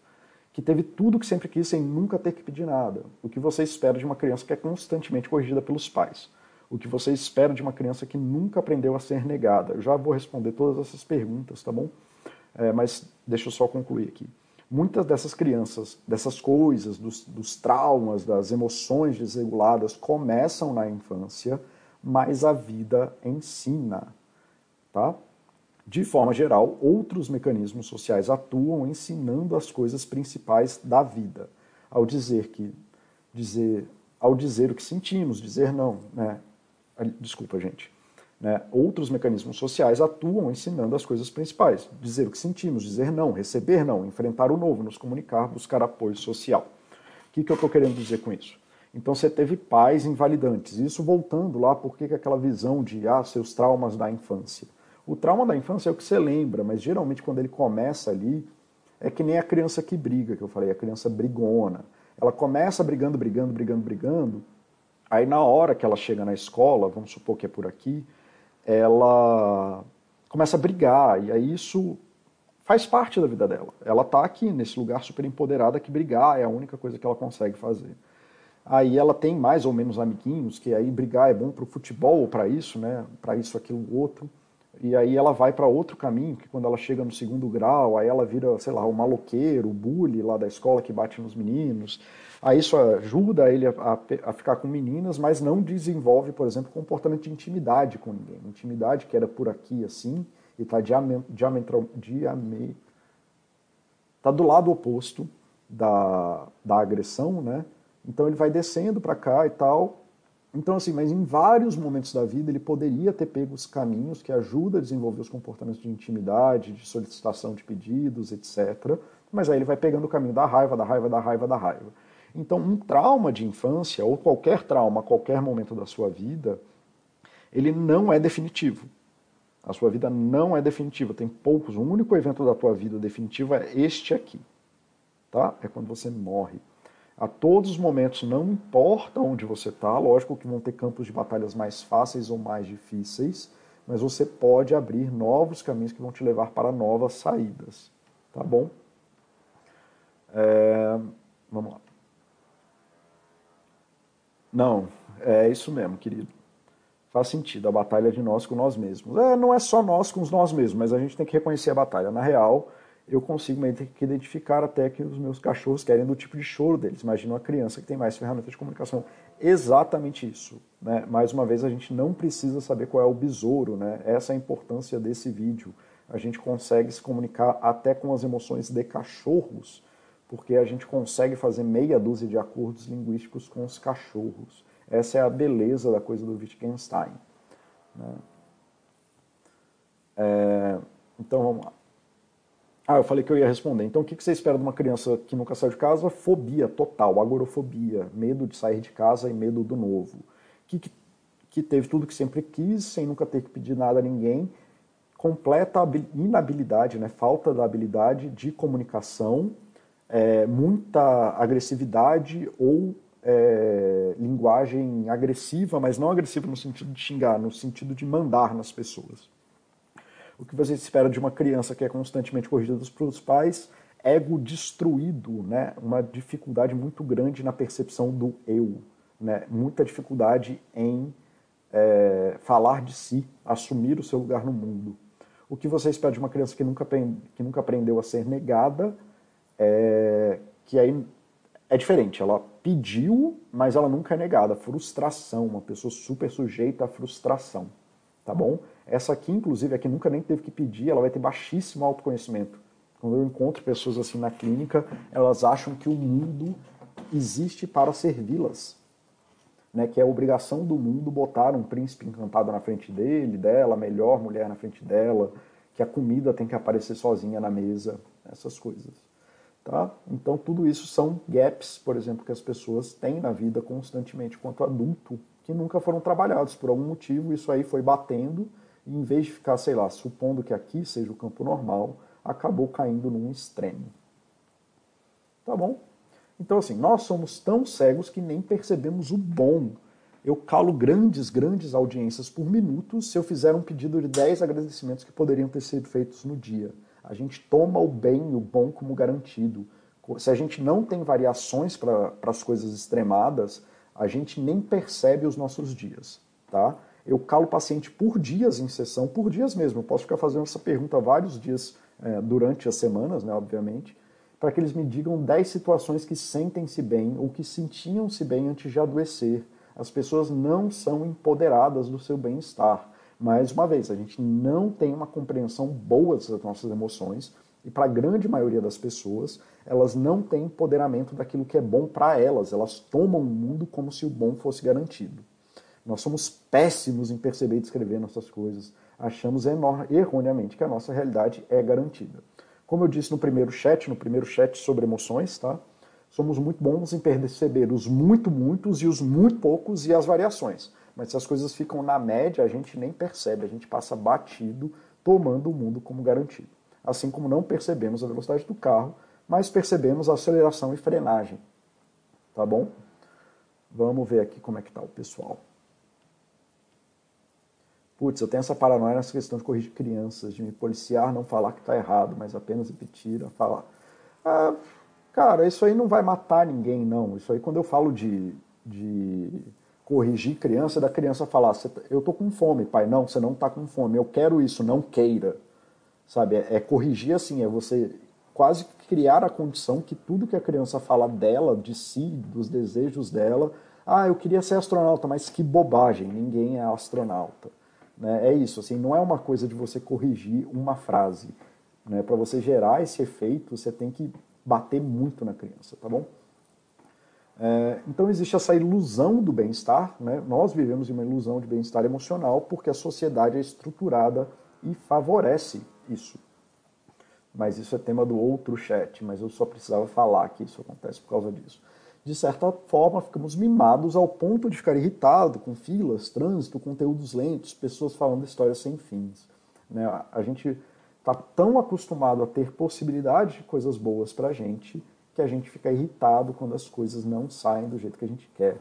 que teve tudo que sempre quis sem nunca ter que pedir nada? O que você espera de uma criança que é constantemente corrigida pelos pais? O que você espera de uma criança que nunca aprendeu a ser negada? Eu já vou responder todas essas perguntas, tá bom? É, mas deixa eu só concluir aqui muitas dessas crianças, dessas coisas, dos, dos, traumas, das emoções desreguladas começam na infância, mas a vida ensina, tá? De forma geral, outros mecanismos sociais atuam ensinando as coisas principais da vida. Ao dizer que dizer, ao dizer o que sentimos, dizer não, né? Desculpa, gente. Né? Outros mecanismos sociais atuam ensinando as coisas principais: dizer o que sentimos, dizer não, receber não, enfrentar o novo, nos comunicar, buscar apoio social. O que, que eu estou querendo dizer com isso? Então você teve pais invalidantes. Isso voltando lá, por que aquela visão de ah, seus traumas da infância? O trauma da infância é o que você lembra, mas geralmente quando ele começa ali, é que nem a criança que briga, que eu falei, a criança brigona. Ela começa brigando, brigando, brigando, brigando. Aí na hora que ela chega na escola, vamos supor que é por aqui, ela começa a brigar, e aí isso faz parte da vida dela. Ela está aqui nesse lugar super empoderada que brigar é a única coisa que ela consegue fazer. Aí ela tem mais ou menos amiguinhos, que aí brigar é bom para o futebol ou para isso, né? Para isso, aquilo, outro. E aí ela vai para outro caminho, que quando ela chega no segundo grau, aí ela vira, sei lá, o maloqueiro, o bully lá da escola que bate nos meninos. Aí isso ajuda ele a, a, a, ficar com meninas, mas não desenvolve, por exemplo, comportamento de intimidade com ninguém. Intimidade que era por aqui assim, e está diametral, diame, tá do lado oposto da, da agressão, né? Então ele vai descendo para cá e tal, Então, assim, mas em vários momentos da vida ele poderia ter pego os caminhos que ajudam a desenvolver os comportamentos de intimidade, de solicitação de pedidos, etc. Mas aí ele vai pegando o caminho da raiva, da raiva, da raiva, da raiva. Então, um trauma de infância, ou qualquer trauma, qualquer momento da sua vida, ele não é definitivo. A sua vida não é definitiva, tem poucos. O único evento da tua vida definitivo é este aqui. Tá? É quando você morre a todos os momentos, não importa onde você está, lógico que vão ter campos de batalhas mais fáceis ou mais difíceis, mas você pode abrir novos caminhos que vão te levar para novas saídas, tá bom? É, vamos lá. Não, é isso mesmo, querido. Faz sentido, a batalha de nós com nós mesmos. É, não é só nós com nós mesmos, mas a gente tem que reconhecer a batalha. Na real, eu consigo identificar até que os meus cachorros querem do tipo de choro deles. Imagina uma criança que tem mais ferramentas de comunicação. Exatamente isso. Né? Mais uma vez, a gente não precisa saber qual é o besouro. Né? Essa é a importância desse vídeo. A gente consegue se comunicar até com as emoções de cachorros, porque a gente consegue fazer meia dúzia de acordos linguísticos com os cachorros. Essa é a beleza da coisa do Wittgenstein. Né? É... Então vamos lá. Ah, eu falei que eu ia responder. Então, o que você espera de uma criança que nunca saiu de casa? Fobia total, agorofobia, medo de sair de casa e medo do novo. Que, que teve tudo que sempre quis, sem nunca ter que pedir nada a ninguém. Completa inabilidade, né? falta da habilidade de comunicação, é, muita agressividade ou é, linguagem agressiva, mas não agressiva no sentido de xingar, no sentido de mandar nas pessoas o que você espera de uma criança que é constantemente corrigida pelos pais, ego destruído, né? uma dificuldade muito grande na percepção do eu, né? muita dificuldade em é, falar de si, assumir o seu lugar no mundo. O que você espera de uma criança que nunca, que nunca aprendeu a ser negada, é, que aí é diferente, ela pediu, mas ela nunca é negada. Frustração, uma pessoa super sujeita à frustração, tá bom? Essa aqui, inclusive, aqui nunca nem teve que pedir, ela vai ter baixíssimo autoconhecimento. Quando eu encontro pessoas assim na clínica, elas acham que o mundo existe para servi-las. Né, que é a obrigação do mundo botar um príncipe encantado na frente dele, dela, a melhor mulher na frente dela, que a comida tem que aparecer sozinha na mesa, essas coisas. Tá? Então, tudo isso são gaps, por exemplo, que as pessoas têm na vida constantemente quanto adulto, que nunca foram trabalhados. Por algum motivo, isso aí foi batendo e em vez de ficar, sei lá, supondo que aqui seja o campo normal, acabou caindo num extremo. Tá bom? Então, assim, nós somos tão cegos que nem percebemos o bom. Eu calo grandes, grandes audiências por minuto se eu fizer um pedido de 10 agradecimentos que poderiam ter sido feitos no dia. A gente toma o bem e o bom como garantido. Se a gente não tem variações para as coisas extremadas, a gente nem percebe os nossos dias, tá? Eu calo o paciente por dias em sessão, por dias mesmo. Eu posso ficar fazendo essa pergunta vários dias é, durante as semanas, né, obviamente, para que eles me digam 10 situações que sentem-se bem ou que sentiam-se bem antes de adoecer. As pessoas não são empoderadas do seu bem-estar. Mais uma vez, a gente não tem uma compreensão boa das nossas emoções e para a grande maioria das pessoas, elas não têm empoderamento daquilo que é bom para elas. Elas tomam o mundo como se o bom fosse garantido. Nós somos péssimos em perceber e descrever nossas coisas. Achamos erroneamente que a nossa realidade é garantida. Como eu disse no primeiro chat, no primeiro chat sobre emoções, tá? Somos muito bons em perceber os muito muitos e os muito poucos e as variações. Mas se as coisas ficam na média, a gente nem percebe, a gente passa batido, tomando o mundo como garantido. Assim como não percebemos a velocidade do carro, mas percebemos a aceleração e frenagem. Tá bom? Vamos ver aqui como é que tá o pessoal putz, eu tenho essa paranoia nessa questão de corrigir crianças, de me policiar, não falar que está errado, mas apenas repetir, a falar. Ah, cara, isso aí não vai matar ninguém, não. Isso aí, quando eu falo de, de corrigir criança, é da criança falar, tá, eu tô com fome, pai. Não, você não tá com fome, eu quero isso, não queira. Sabe, é, é corrigir assim, é você quase criar a condição que tudo que a criança fala dela, de si, dos desejos dela, ah, eu queria ser astronauta, mas que bobagem, ninguém é astronauta. Né? É isso, assim, não é uma coisa de você corrigir uma frase. Né? Para você gerar esse efeito, você tem que bater muito na criança, tá bom? É, então existe essa ilusão do bem-estar, né? nós vivemos em uma ilusão de bem-estar emocional porque a sociedade é estruturada e favorece isso. Mas isso é tema do outro chat, mas eu só precisava falar que isso acontece por causa disso. De certa forma, ficamos mimados ao ponto de ficar irritado com filas, trânsito, conteúdos lentos, pessoas falando histórias sem fins. Né? A gente está tão acostumado a ter possibilidade de coisas boas para a gente que a gente fica irritado quando as coisas não saem do jeito que a gente quer.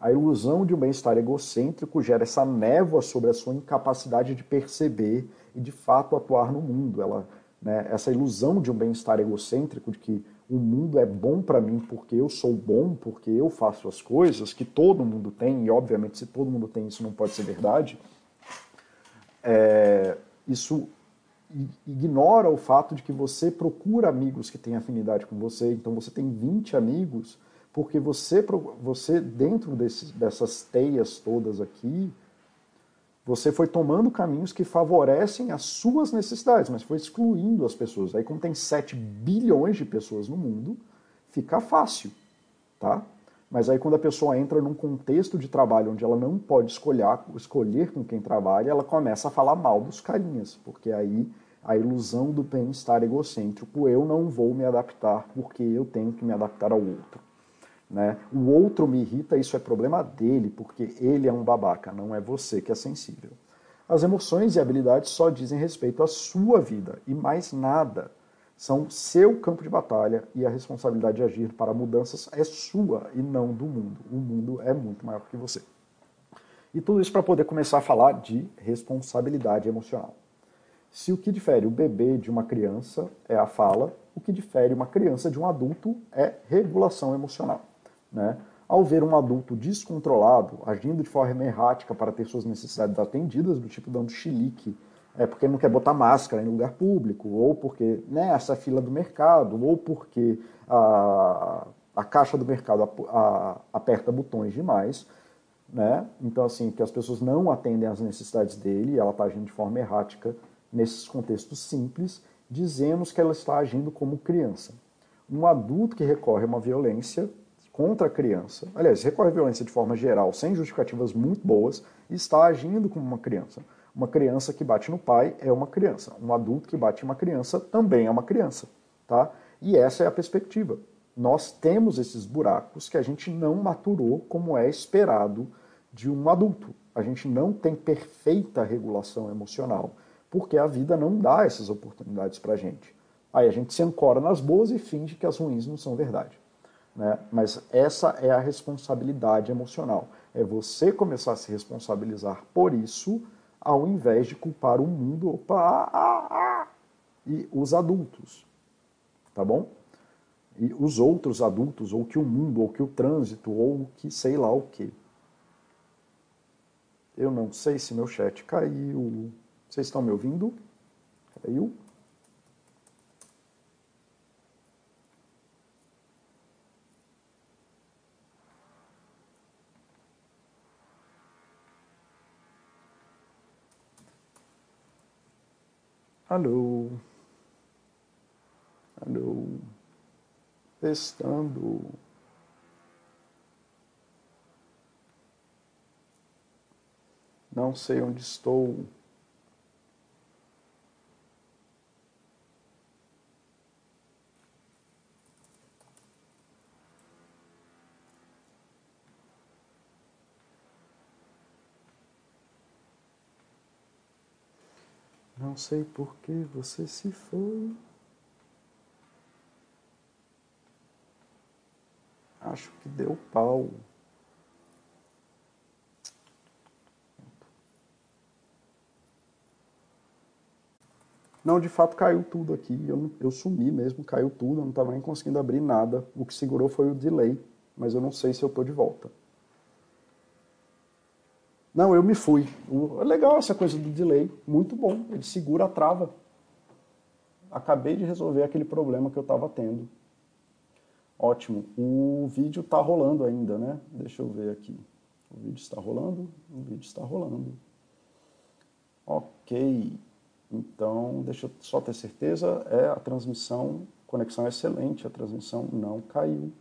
A ilusão de um bem-estar egocêntrico gera essa névoa sobre a sua incapacidade de perceber e de fato atuar no mundo. Ela, né, essa ilusão de um bem-estar egocêntrico, de que o mundo é bom para mim porque eu sou bom, porque eu faço as coisas, que todo mundo tem, e obviamente se todo mundo tem isso não pode ser verdade, é, isso ignora o fato de que você procura amigos que têm afinidade com você, então você tem 20 amigos, porque você, você dentro desses, dessas teias todas aqui, você foi tomando caminhos que favorecem as suas necessidades, mas foi excluindo as pessoas. Aí, como tem 7 bilhões de pessoas no mundo, fica fácil, tá? Mas aí, quando a pessoa entra num contexto de trabalho onde ela não pode escolher, escolher com quem trabalha, ela começa a falar mal dos carinhas, porque aí a ilusão do bem-estar egocêntrico. Eu não vou me adaptar porque eu tenho que me adaptar ao outro. Né? O outro me irrita, isso é problema dele, porque ele é um babaca, não é você que é sensível. As emoções e habilidades só dizem respeito à sua vida e mais nada. São seu campo de batalha e a responsabilidade de agir para mudanças é sua e não do mundo. O mundo é muito maior que você. E tudo isso para poder começar a falar de responsabilidade emocional. Se o que difere o bebê de uma criança é a fala, o que difere uma criança de um adulto é regulação emocional. Né? Ao ver um adulto descontrolado, agindo de forma errática para ter suas necessidades atendidas, do tipo dando chilique, é porque não quer botar máscara em lugar público, ou porque né, fila do mercado, ou porque a, a caixa do mercado a, a, aperta botões demais, né? Então, assim, que as pessoas não atendem às necessidades dele, ela está agindo de forma errática nesses contextos simples, dizemos que ela está agindo como criança. Um adulto que recorre a uma violência contra a criança, aliás, recorre à violência de forma geral, sem justificativas muito boas, está agindo como uma criança. Uma criança que bate no pai é uma criança. Um adulto que bate em uma criança também é uma criança. Tá? E essa é a perspectiva. Nós temos esses buracos que a gente não maturou como é esperado de um adulto. A gente não tem perfeita regulação emocional porque a vida não dá essas oportunidades para a gente. Aí a gente se ancora nas boas e finge que as ruins não são verdade. Né? Mas essa é a responsabilidade emocional. É você começar a se responsabilizar por isso, ao invés de culpar o mundo opa, ah, ah, ah, e os adultos. Tá bom? E os outros adultos, ou que o mundo, ou que o trânsito, ou que sei lá o que. Eu não sei se meu chat caiu. Vocês estão me ouvindo? Caiu? Alô? Alô? Testando. Não sei onde estou. Não sei por que você se foi. Acho que deu pau. Não, de fato caiu tudo aqui. Eu, eu sumi mesmo, caiu tudo. Eu não estava nem conseguindo abrir nada. O que segurou foi o delay, mas eu não sei se eu estou de volta. Não, eu me fui. É legal essa coisa do delay, muito bom. Ele segura a trava. Acabei de resolver aquele problema que eu estava tendo. Ótimo. O vídeo está rolando ainda, né? Deixa eu ver aqui. O vídeo está rolando? O vídeo está rolando. Ok. Então, deixa eu só ter certeza. É a transmissão, conexão é excelente, a transmissão não caiu.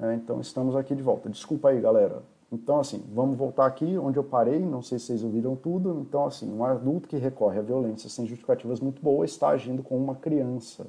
É, então estamos aqui de volta. Desculpa aí, galera. Então, assim, vamos voltar aqui onde eu parei, não sei se vocês ouviram tudo. Então, assim, um adulto que recorre à violência sem justificativas muito boas está agindo com uma criança.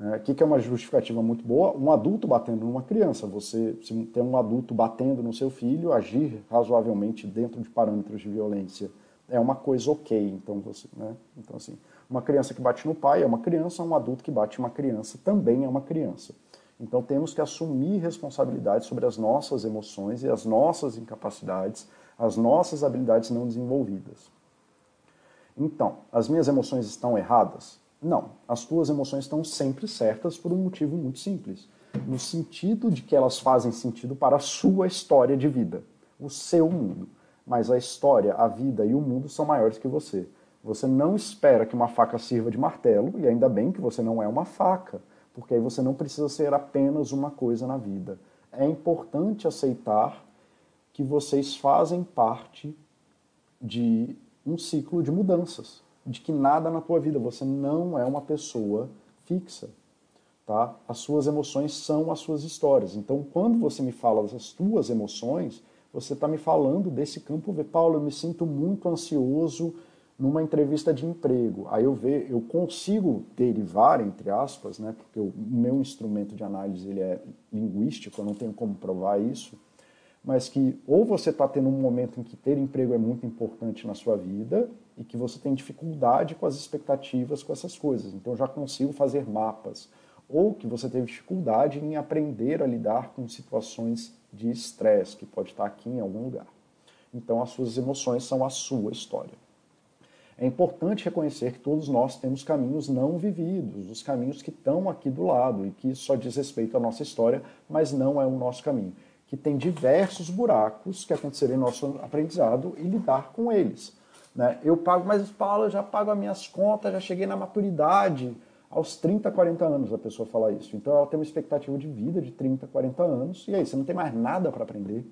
É, o que é uma justificativa muito boa? Um adulto batendo numa criança. Você, se tem um adulto batendo no seu filho, agir razoavelmente dentro de parâmetros de violência é uma coisa ok. Então, você, né? então assim, uma criança que bate no pai é uma criança, um adulto que bate uma criança também é uma criança. Então temos que assumir responsabilidade sobre as nossas emoções e as nossas incapacidades, as nossas habilidades não desenvolvidas. Então, as minhas emoções estão erradas? Não. As tuas emoções estão sempre certas por um motivo muito simples. No sentido de que elas fazem sentido para a sua história de vida, o seu mundo. Mas a história, a vida e o mundo são maiores que você. Você não espera que uma faca sirva de martelo, e ainda bem que você não é uma faca porque aí você não precisa ser apenas uma coisa na vida. É importante aceitar que vocês fazem parte de um ciclo de mudanças, de que nada na tua vida, você não é uma pessoa fixa, tá? As suas emoções são as suas histórias. Então, quando você me fala das tuas emoções, você está me falando desse campo. Paulo, eu me sinto muito ansioso numa entrevista de emprego. Aí eu ve, eu consigo derivar, entre aspas, né, porque o meu instrumento de análise ele é linguístico, eu não tenho como provar isso, mas que ou você está tendo um momento em que ter emprego é muito importante na sua vida e que você tem dificuldade com as expectativas, com essas coisas. Então eu já consigo fazer mapas. Ou que você teve dificuldade em aprender a lidar com situações de estresse, que pode estar aqui em algum lugar. Então as suas emoções são a sua história. É importante reconhecer que todos nós temos caminhos não vividos, os caminhos que estão aqui do lado e que só diz respeito à nossa história, mas não é o nosso caminho. Que tem diversos buracos que aconteceram em nosso aprendizado e lidar com eles. Né? Eu pago, mas Paulo, já pago as minhas contas, já cheguei na maturidade. Aos 30, 40 anos a pessoa fala isso. Então ela tem uma expectativa de vida de 30, 40 anos, e aí você não tem mais nada para aprender.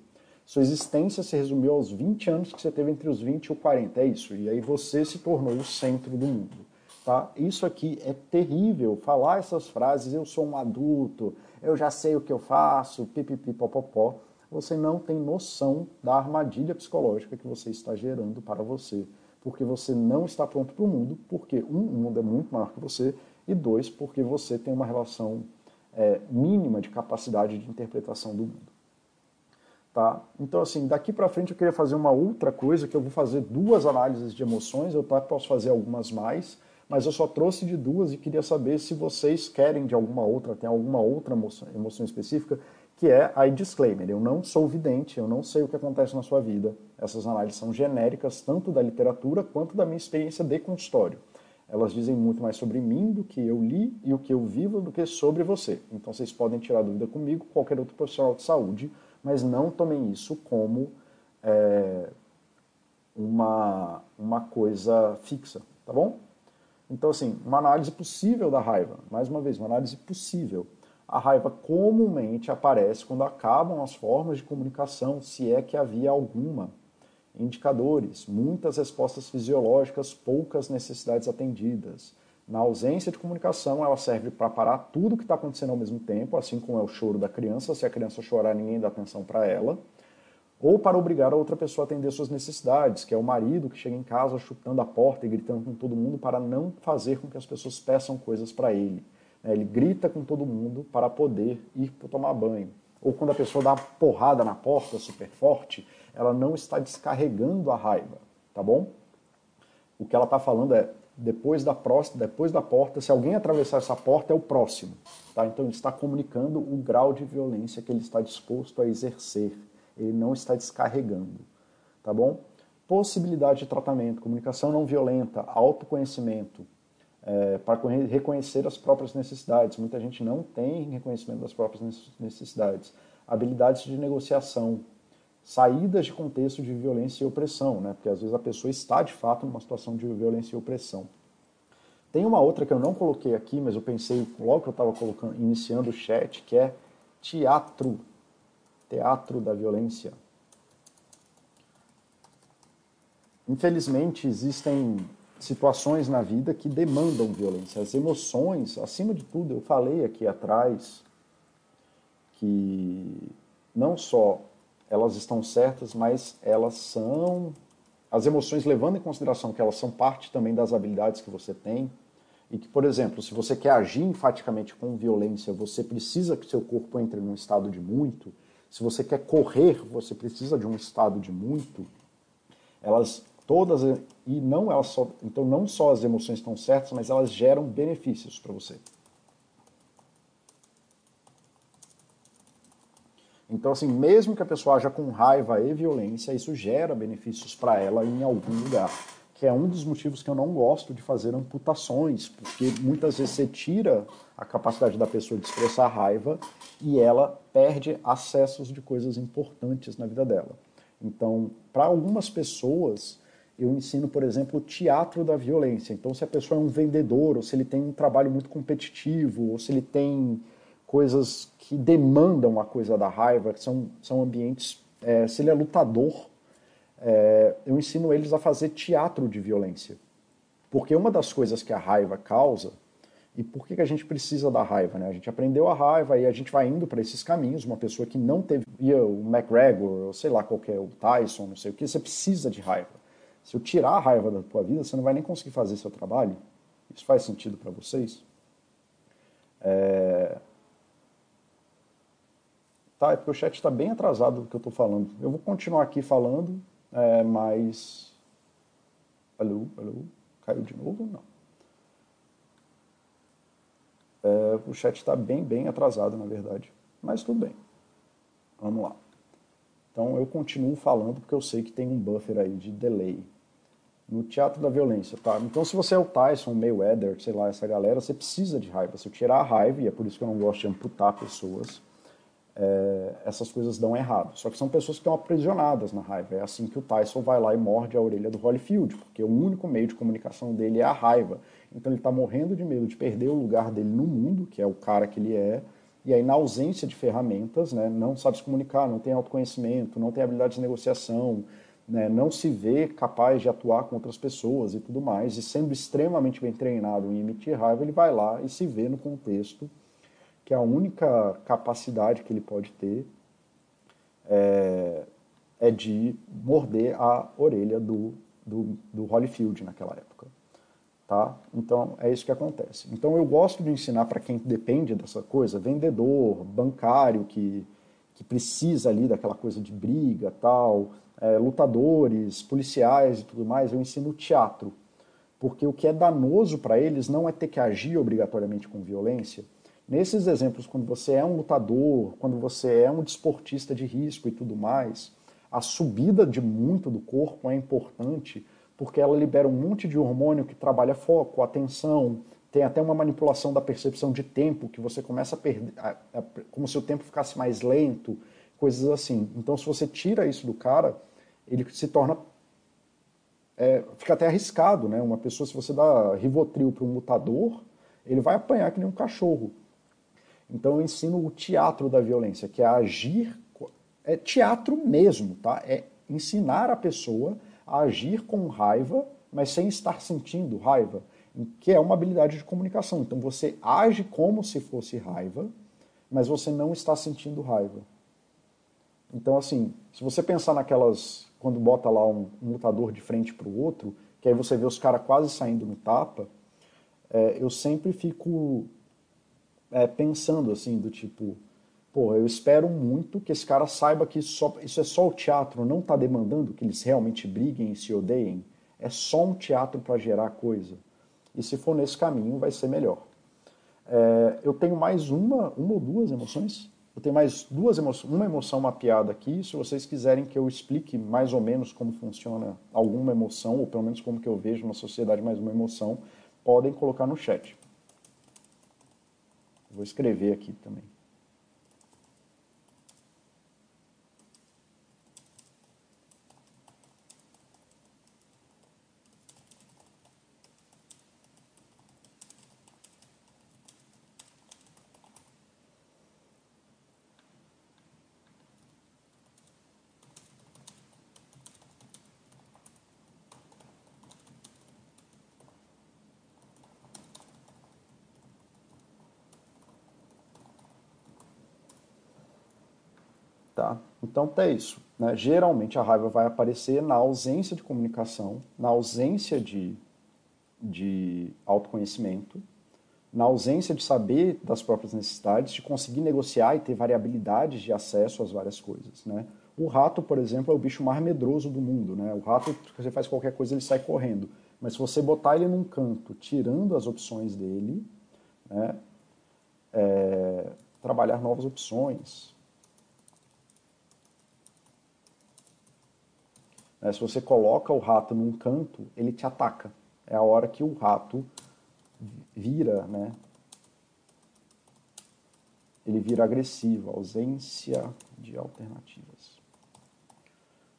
Sua existência se resumiu aos 20 anos que você teve entre os 20 e os 40, é isso. E aí você se tornou o centro do mundo. Tá? Isso aqui é terrível, falar essas frases, eu sou um adulto, eu já sei o que eu faço, pipipi, popopó. Você não tem noção da armadilha psicológica que você está gerando para você. Porque você não está pronto para o mundo, porque, um, o mundo é muito maior que você, e dois, porque você tem uma relação é, mínima de capacidade de interpretação do mundo. Tá? Então, assim, daqui para frente eu queria fazer uma outra coisa, que eu vou fazer duas análises de emoções, eu tá, posso fazer algumas mais, mas eu só trouxe de duas e queria saber se vocês querem de alguma outra, tem alguma outra emoção, emoção específica, que é a disclaimer. Eu não sou vidente, eu não sei o que acontece na sua vida. Essas análises são genéricas, tanto da literatura quanto da minha experiência de consultório. Elas dizem muito mais sobre mim do que eu li e o que eu vivo do que sobre você. Então vocês podem tirar dúvida comigo, qualquer outro profissional de saúde, mas não tomem isso como é, uma, uma coisa fixa, tá bom? Então, assim, uma análise possível da raiva, mais uma vez, uma análise possível. A raiva comumente aparece quando acabam as formas de comunicação, se é que havia alguma. Indicadores, muitas respostas fisiológicas, poucas necessidades atendidas na ausência de comunicação, ela serve para parar tudo que está acontecendo ao mesmo tempo, assim como é o choro da criança. Se a criança chorar, ninguém dá atenção para ela. Ou para obrigar a outra pessoa a atender suas necessidades, que é o marido que chega em casa chutando a porta e gritando com todo mundo para não fazer com que as pessoas peçam coisas para ele. É, ele grita com todo mundo para poder ir para tomar banho. Ou quando a pessoa dá uma porrada na porta super forte, ela não está descarregando a raiva, tá bom? O que ela está falando é depois da, próxima, depois da porta, se alguém atravessar essa porta, é o próximo. Tá? Então ele está comunicando o grau de violência que ele está disposto a exercer. Ele não está descarregando. Tá bom? Possibilidade de tratamento, comunicação não violenta, autoconhecimento, é, para reconhecer as próprias necessidades. Muita gente não tem reconhecimento das próprias necessidades. Habilidades de negociação, saídas de contexto de violência e opressão, né? porque às vezes a pessoa está de fato numa situação de violência e opressão. Tem uma outra que eu não coloquei aqui, mas eu pensei logo que eu estava iniciando o chat, que é teatro, teatro da violência. Infelizmente existem situações na vida que demandam violência. As emoções, acima de tudo, eu falei aqui atrás que não só elas estão certas, mas elas são as emoções levando em consideração que elas são parte também das habilidades que você tem e que, por exemplo, se você quer agir enfaticamente com violência, você precisa que seu corpo entre num estado de muito. Se você quer correr, você precisa de um estado de muito. Elas todas e não elas só, então não só as emoções estão certas, mas elas geram benefícios para você. Então, assim, mesmo que a pessoa haja com raiva e violência, isso gera benefícios para ela em algum lugar. Que é um dos motivos que eu não gosto de fazer amputações, porque muitas vezes você tira a capacidade da pessoa de expressar raiva e ela perde acessos de coisas importantes na vida dela. Então, para algumas pessoas, eu ensino, por exemplo, o teatro da violência. Então, se a pessoa é um vendedor, ou se ele tem um trabalho muito competitivo, ou se ele tem coisas que demandam a coisa da raiva, que são, são ambientes. É, se ele é lutador, é, eu ensino eles a fazer teatro de violência. Porque uma das coisas que a raiva causa, e por que, que a gente precisa da raiva? Né? A gente aprendeu a raiva e a gente vai indo para esses caminhos. Uma pessoa que não teve o McGregor, ou sei lá qual é, o Tyson, não sei o que, você precisa de raiva. Se eu tirar a raiva da tua vida, você não vai nem conseguir fazer seu trabalho. Isso faz sentido para vocês? É... Tá, é porque o chat está bem atrasado do que eu estou falando. Eu vou continuar aqui falando, é, mas. Alô, alô? Caiu de novo? Não. É, o chat está bem, bem atrasado, na verdade. Mas tudo bem. Vamos lá. Então eu continuo falando porque eu sei que tem um buffer aí de delay. No teatro da violência, tá? Então se você é o Tyson, o Mayweather, sei lá, essa galera, você precisa de raiva. Se eu tirar a raiva, e é por isso que eu não gosto de amputar pessoas, é, essas coisas dão errado. Só que são pessoas que estão aprisionadas na raiva. É assim que o Tyson vai lá e morde a orelha do Holyfield, porque o único meio de comunicação dele é a raiva. Então ele está morrendo de medo de perder o lugar dele no mundo, que é o cara que ele é, e aí na ausência de ferramentas, né, não sabe se comunicar, não tem autoconhecimento, não tem habilidade de negociação, né, não se vê capaz de atuar com outras pessoas e tudo mais, e sendo extremamente bem treinado em emitir raiva, ele vai lá e se vê no contexto que a única capacidade que ele pode ter é, é de morder a orelha do, do, do Holyfield naquela época. Tá? Então é isso que acontece. Então eu gosto de ensinar para quem depende dessa coisa, vendedor, bancário que, que precisa ali daquela coisa de briga, tal, é, lutadores, policiais e tudo mais, eu ensino teatro. Porque o que é danoso para eles não é ter que agir obrigatoriamente com violência, Nesses exemplos, quando você é um lutador, quando você é um desportista de risco e tudo mais, a subida de muito do corpo é importante porque ela libera um monte de hormônio que trabalha foco, atenção, tem até uma manipulação da percepção de tempo, que você começa a perder, como se o tempo ficasse mais lento, coisas assim. Então, se você tira isso do cara, ele se torna. É, fica até arriscado, né? Uma pessoa, se você dá Rivotril para um lutador, ele vai apanhar que nem um cachorro. Então eu ensino o teatro da violência, que é agir, é teatro mesmo, tá? É ensinar a pessoa a agir com raiva, mas sem estar sentindo raiva, que é uma habilidade de comunicação. Então você age como se fosse raiva, mas você não está sentindo raiva. Então, assim, se você pensar naquelas. Quando bota lá um, um lutador de frente para o outro, que aí você vê os caras quase saindo no tapa, é, eu sempre fico é, pensando assim, do tipo, pô, eu espero muito que esse cara saiba que só, isso é só o teatro, não está demandando que eles realmente briguem e se odeiem. É só um teatro para gerar coisa. E se for nesse caminho, vai ser melhor. É, eu tenho mais uma, uma ou duas emoções. Eu tenho mais duas emoções, uma emoção mapeada aqui. Se vocês quiserem que eu explique mais ou menos como funciona alguma emoção, ou pelo menos como que eu vejo na sociedade mais uma emoção, podem colocar no chat. Vou escrever aqui também. Então, é isso. Né? Geralmente a raiva vai aparecer na ausência de comunicação, na ausência de, de autoconhecimento, na ausência de saber das próprias necessidades, de conseguir negociar e ter variabilidades de acesso às várias coisas. Né? O rato, por exemplo, é o bicho mais medroso do mundo. Né? O rato, você faz qualquer coisa, ele sai correndo. Mas se você botar ele num canto, tirando as opções dele, né? É, trabalhar novas opções, Né? Se você coloca o rato num canto, ele te ataca. É a hora que o rato vira, né? Ele vira agressivo, ausência de alternativas.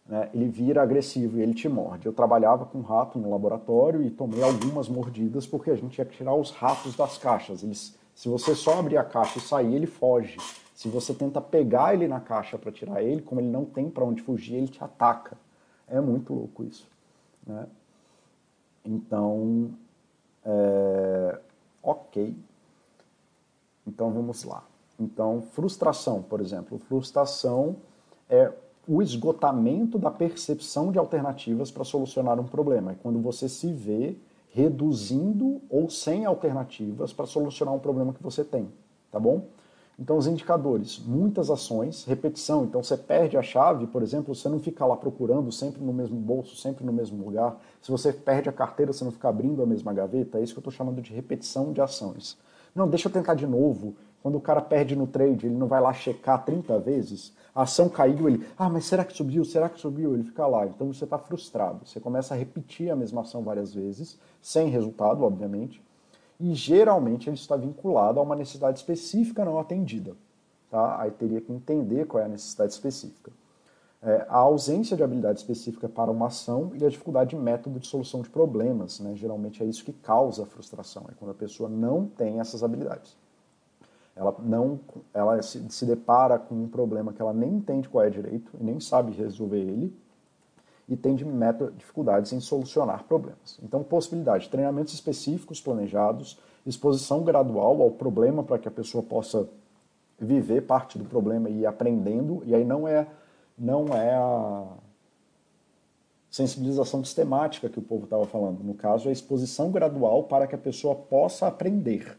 Né? Ele vira agressivo e ele te morde. Eu trabalhava com rato no laboratório e tomei algumas mordidas porque a gente ia tirar os ratos das caixas. Eles, se você só abrir a caixa e sair, ele foge. Se você tenta pegar ele na caixa para tirar ele, como ele não tem para onde fugir, ele te ataca. É muito louco isso. Né? Então, é, ok. Então vamos lá. Então, frustração, por exemplo. Frustração é o esgotamento da percepção de alternativas para solucionar um problema. É quando você se vê reduzindo ou sem alternativas para solucionar um problema que você tem, tá bom? Então, os indicadores, muitas ações, repetição. Então, você perde a chave, por exemplo, você não fica lá procurando sempre no mesmo bolso, sempre no mesmo lugar. Se você perde a carteira, você não fica abrindo a mesma gaveta. É isso que eu estou chamando de repetição de ações. Não, deixa eu tentar de novo. Quando o cara perde no trade, ele não vai lá checar 30 vezes. A ação caiu, ele, ah, mas será que subiu? Será que subiu? Ele fica lá. Então, você está frustrado. Você começa a repetir a mesma ação várias vezes, sem resultado, obviamente e geralmente ele está vinculado a uma necessidade específica não atendida. Tá? Aí teria que entender qual é a necessidade específica. É, a ausência de habilidade específica para uma ação e a dificuldade de método de solução de problemas. Né? Geralmente é isso que causa a frustração, é quando a pessoa não tem essas habilidades. Ela, não, ela se, se depara com um problema que ela nem entende qual é direito e nem sabe resolver ele, e tem dificuldades em solucionar problemas. Então, possibilidade, treinamentos específicos planejados, exposição gradual ao problema para que a pessoa possa viver parte do problema e ir aprendendo, e aí não é, não é a sensibilização sistemática que o povo estava falando. No caso, é a exposição gradual para que a pessoa possa aprender.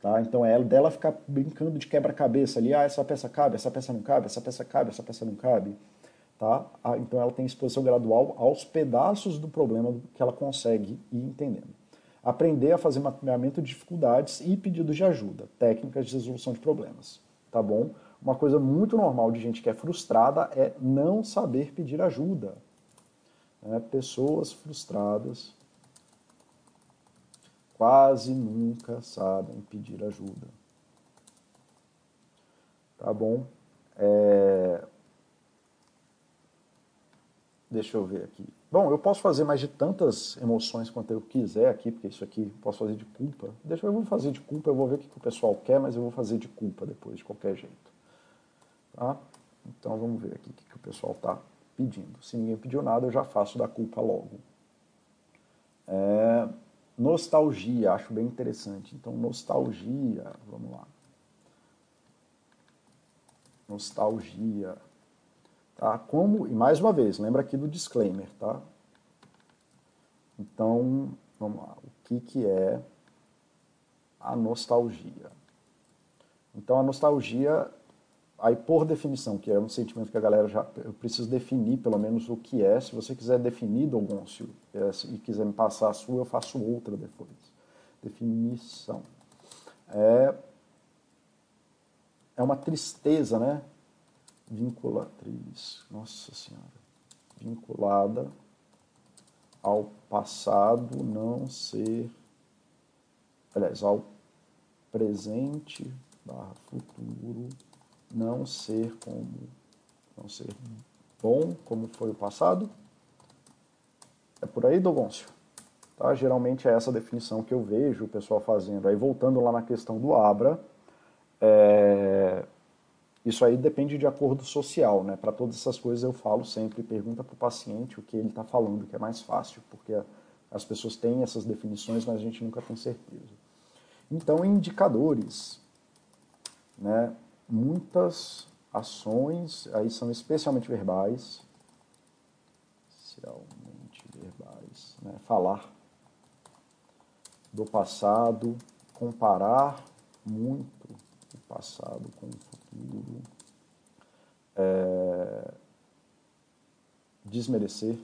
Tá? Então é dela ficar brincando de quebra-cabeça ali, ah, essa peça cabe, essa peça não cabe, essa peça cabe, essa peça não cabe. Tá? Ah, então ela tem exposição gradual aos pedaços do problema que ela consegue ir entendendo. Aprender a fazer mapeamento de dificuldades e pedidos de ajuda, técnicas de resolução de problemas. Tá bom? Uma coisa muito normal de gente que é frustrada é não saber pedir ajuda. É, pessoas frustradas quase nunca sabem pedir ajuda. Tá bom? É, Deixa eu ver aqui. Bom, eu posso fazer mais de tantas emoções quanto eu quiser aqui, porque isso aqui eu posso fazer de culpa. Deixa eu vou fazer de culpa, eu vou ver o que, o pessoal quer, mas eu vou fazer de culpa depois, de qualquer jeito. Tá? Então vamos ver aqui o que, que o pessoal está pedindo. Se ninguém pediu nada, eu já faço da culpa logo. É, nostalgia, acho bem interessante. Então, nostalgia, vamos lá. Nostalgia. Tá? Como, e mais uma vez, lembra aqui do disclaimer, tá? Então, vamos lá. O que, que é a nostalgia? Então, a nostalgia, aí por definição, que é um sentimento que a galera já. Eu preciso definir pelo menos o que é. Se você quiser definir, Dogoncio, é, e quiser me passar a sua, eu faço outra depois. Definição. É, é uma tristeza, né? Vinculatriz, nossa senhora, vinculada ao passado não ser, aliás, ao presente barra futuro não ser como, não ser bom como foi o passado. É por aí, Dogoncio? Tá? Geralmente é essa definição que eu vejo o pessoal fazendo. Aí voltando lá na questão do Abra, é, isso aí depende de acordo social, né? Para todas essas coisas eu falo sempre, pergunta para o paciente o que ele está falando, que é mais fácil, porque as pessoas têm essas definições, mas a gente nunca tem certeza. Então, indicadores, né? Muitas ações, aí são especialmente verbais, especialmente verbais, né? falar do passado, comparar muito o passado com o futuro, é, desmerecer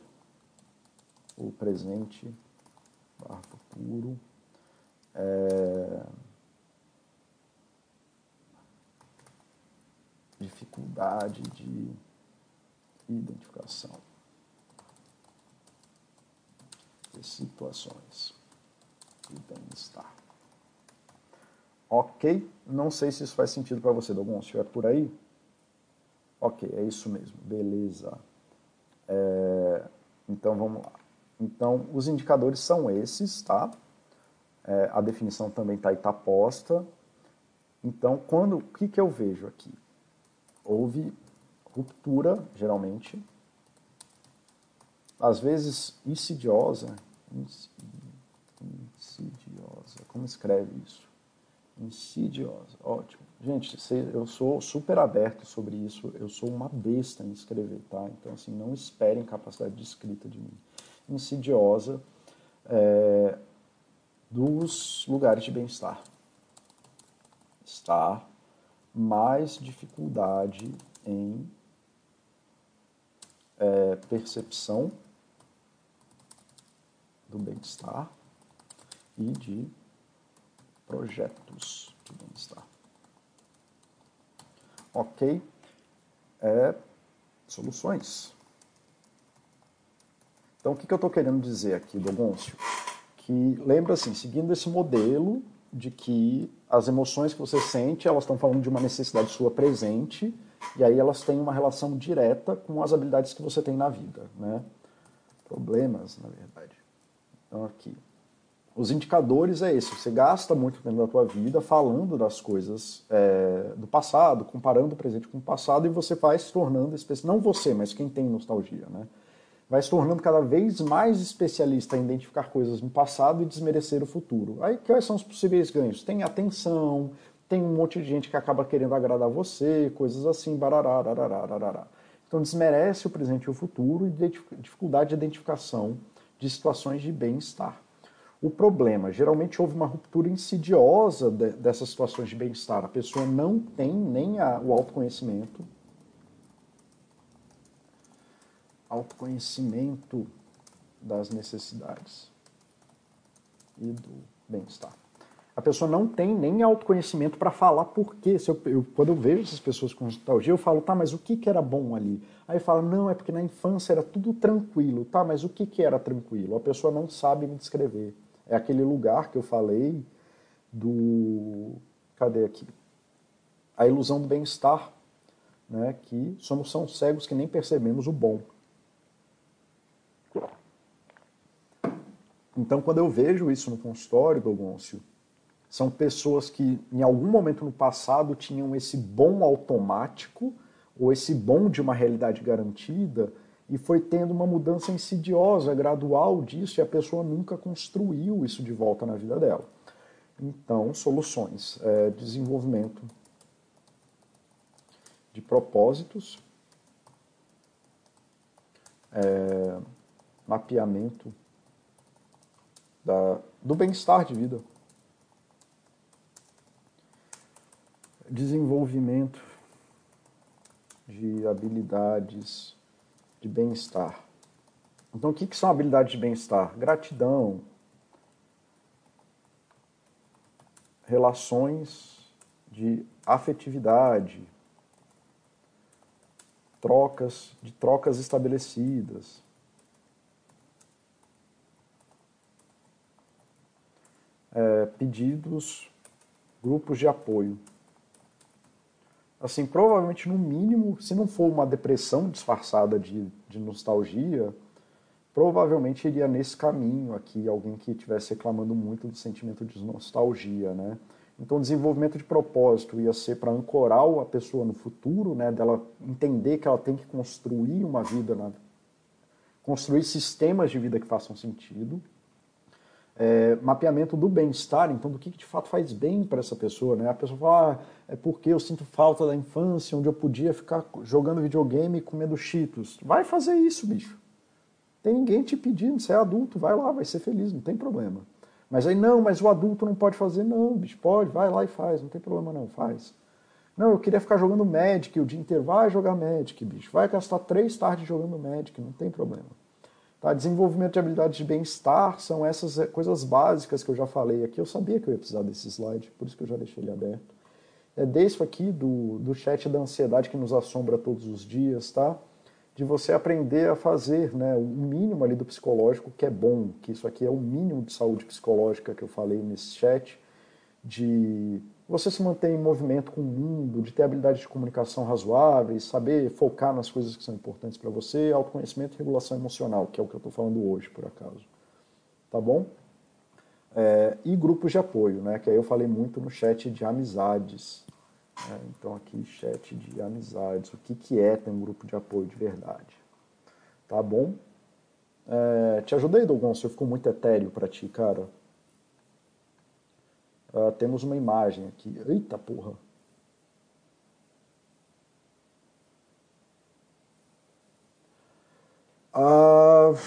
o presente barra futuro, é, dificuldade de identificação de situações de bem-estar. Ok? Não sei se isso faz sentido para você, Dogon. Se estiver por aí, ok, é isso mesmo. Beleza. É, então vamos lá. Então, os indicadores são esses, tá? É, a definição também está aí, tá posta. Então, quando, o que, que eu vejo aqui? Houve ruptura, geralmente, às vezes insidiosa, insidiosa, como escreve isso? Insidiosa, ótimo. Gente, eu sou super aberto sobre isso, eu sou uma besta em escrever, tá? Então, assim, não esperem capacidade de escrita de mim. Insidiosa é, dos lugares de bem-estar. Estar mais dificuldade em é, percepção do bem-estar e de projetos de bem-estar. Ok? É, soluções. Então, o que, que eu estou querendo dizer aqui, Dogoncio? Que lembra assim, seguindo esse modelo de que as emoções que você sente, elas estão falando de uma necessidade sua presente, e aí elas têm uma relação direta com as habilidades que você tem na vida, né? Problemas, na verdade. Então, aqui. Os indicadores é esse, você gasta muito tempo da tua vida falando das coisas é, do passado, comparando o presente com o passado, e você vai se tornando, não você, mas quem tem nostalgia, né? vai se tornando cada vez mais especialista em identificar coisas no passado e desmerecer o futuro. Aí quais são os possíveis ganhos? Tem atenção, tem um monte de gente que acaba querendo agradar você, coisas assim, barará, barará, barará. Então desmerece o presente e o futuro e dificuldade de identificação de situações de bem-estar. O problema, geralmente houve uma ruptura insidiosa de, dessas situações de bem-estar. A pessoa não tem nem a, o autoconhecimento, autoconhecimento das necessidades e do bem-estar. A pessoa não tem nem autoconhecimento para falar por quê. Eu, eu, quando eu vejo essas pessoas com nostalgia, eu falo, tá, mas o que, que era bom ali? Aí fala, não, é porque na infância era tudo tranquilo. Tá, mas o que, que era tranquilo? A pessoa não sabe me descrever. É aquele lugar que eu falei do. Cadê aqui? A ilusão do bem-estar, né? que somos são cegos que nem percebemos o bom. Então, quando eu vejo isso no consultório, Dogoncio, são pessoas que em algum momento no passado tinham esse bom automático ou esse bom de uma realidade garantida e foi tendo uma mudança insidiosa, gradual disso, e a pessoa nunca construiu isso de volta na vida dela. Então, soluções, é, desenvolvimento de propósitos, é, mapeamento da, do bem-estar de vida, desenvolvimento de habilidades de bem-estar. Então, o que, que são habilidades de bem-estar? Gratidão, relações de afetividade, trocas de trocas estabelecidas, é, pedidos, grupos de apoio. Assim, provavelmente, no mínimo, se não for uma depressão disfarçada de, de nostalgia, provavelmente iria nesse caminho aqui, alguém que estivesse reclamando muito do sentimento de nostalgia, né? Então, desenvolvimento de propósito ia ser para ancorar a pessoa no futuro, né? Dela entender que ela tem que construir uma vida, na... construir sistemas de vida que façam sentido é, mapeamento do bem-estar, então do que, que de fato faz bem para essa pessoa, né? A pessoa fala, ah, é porque eu sinto falta da infância, onde eu podia ficar jogando videogame e comendo cheetos. Vai fazer isso, bicho. Tem ninguém te pedindo, você é adulto, vai lá, vai ser feliz, não tem problema. Mas aí, não, mas o adulto não pode fazer, não, bicho, pode, vai lá e faz, não tem problema não, faz. Não, eu queria ficar jogando Magic o dia inteiro, vai jogar Magic, bicho, vai gastar três tardes jogando Magic, não tem problema. Tá? Desenvolvimento de habilidades de bem-estar são essas eh, coisas básicas que eu já falei aqui. Eu sabia que eu ia precisar desse slide, por isso que eu já deixei ele aberto. É desse aqui do, do chat da ansiedade que nos assombra todos os dias, tá? De você aprender a fazer né, o mínimo ali do psicológico que é bom, que isso aqui é o mínimo de saúde psicológica que eu falei nesse chat, de você se manter em movimento com o mundo, de ter habilidades de comunicação razoáveis, saber focar nas coisas que são importantes para você, autoconhecimento e regulação emocional, que é o que eu estou falando hoje, por acaso. Tá bom? É, e grupos de apoio, né? Que aí eu falei muito no chat de amizades. Né? Então aqui, chat de amizades. O que, que é ter um grupo de apoio de verdade? Tá bom? É, te ajudei, Dogon? Se ficou muito etéreo para ti, cara? Uh, temos uma imagem aqui. Eita porra! Uh,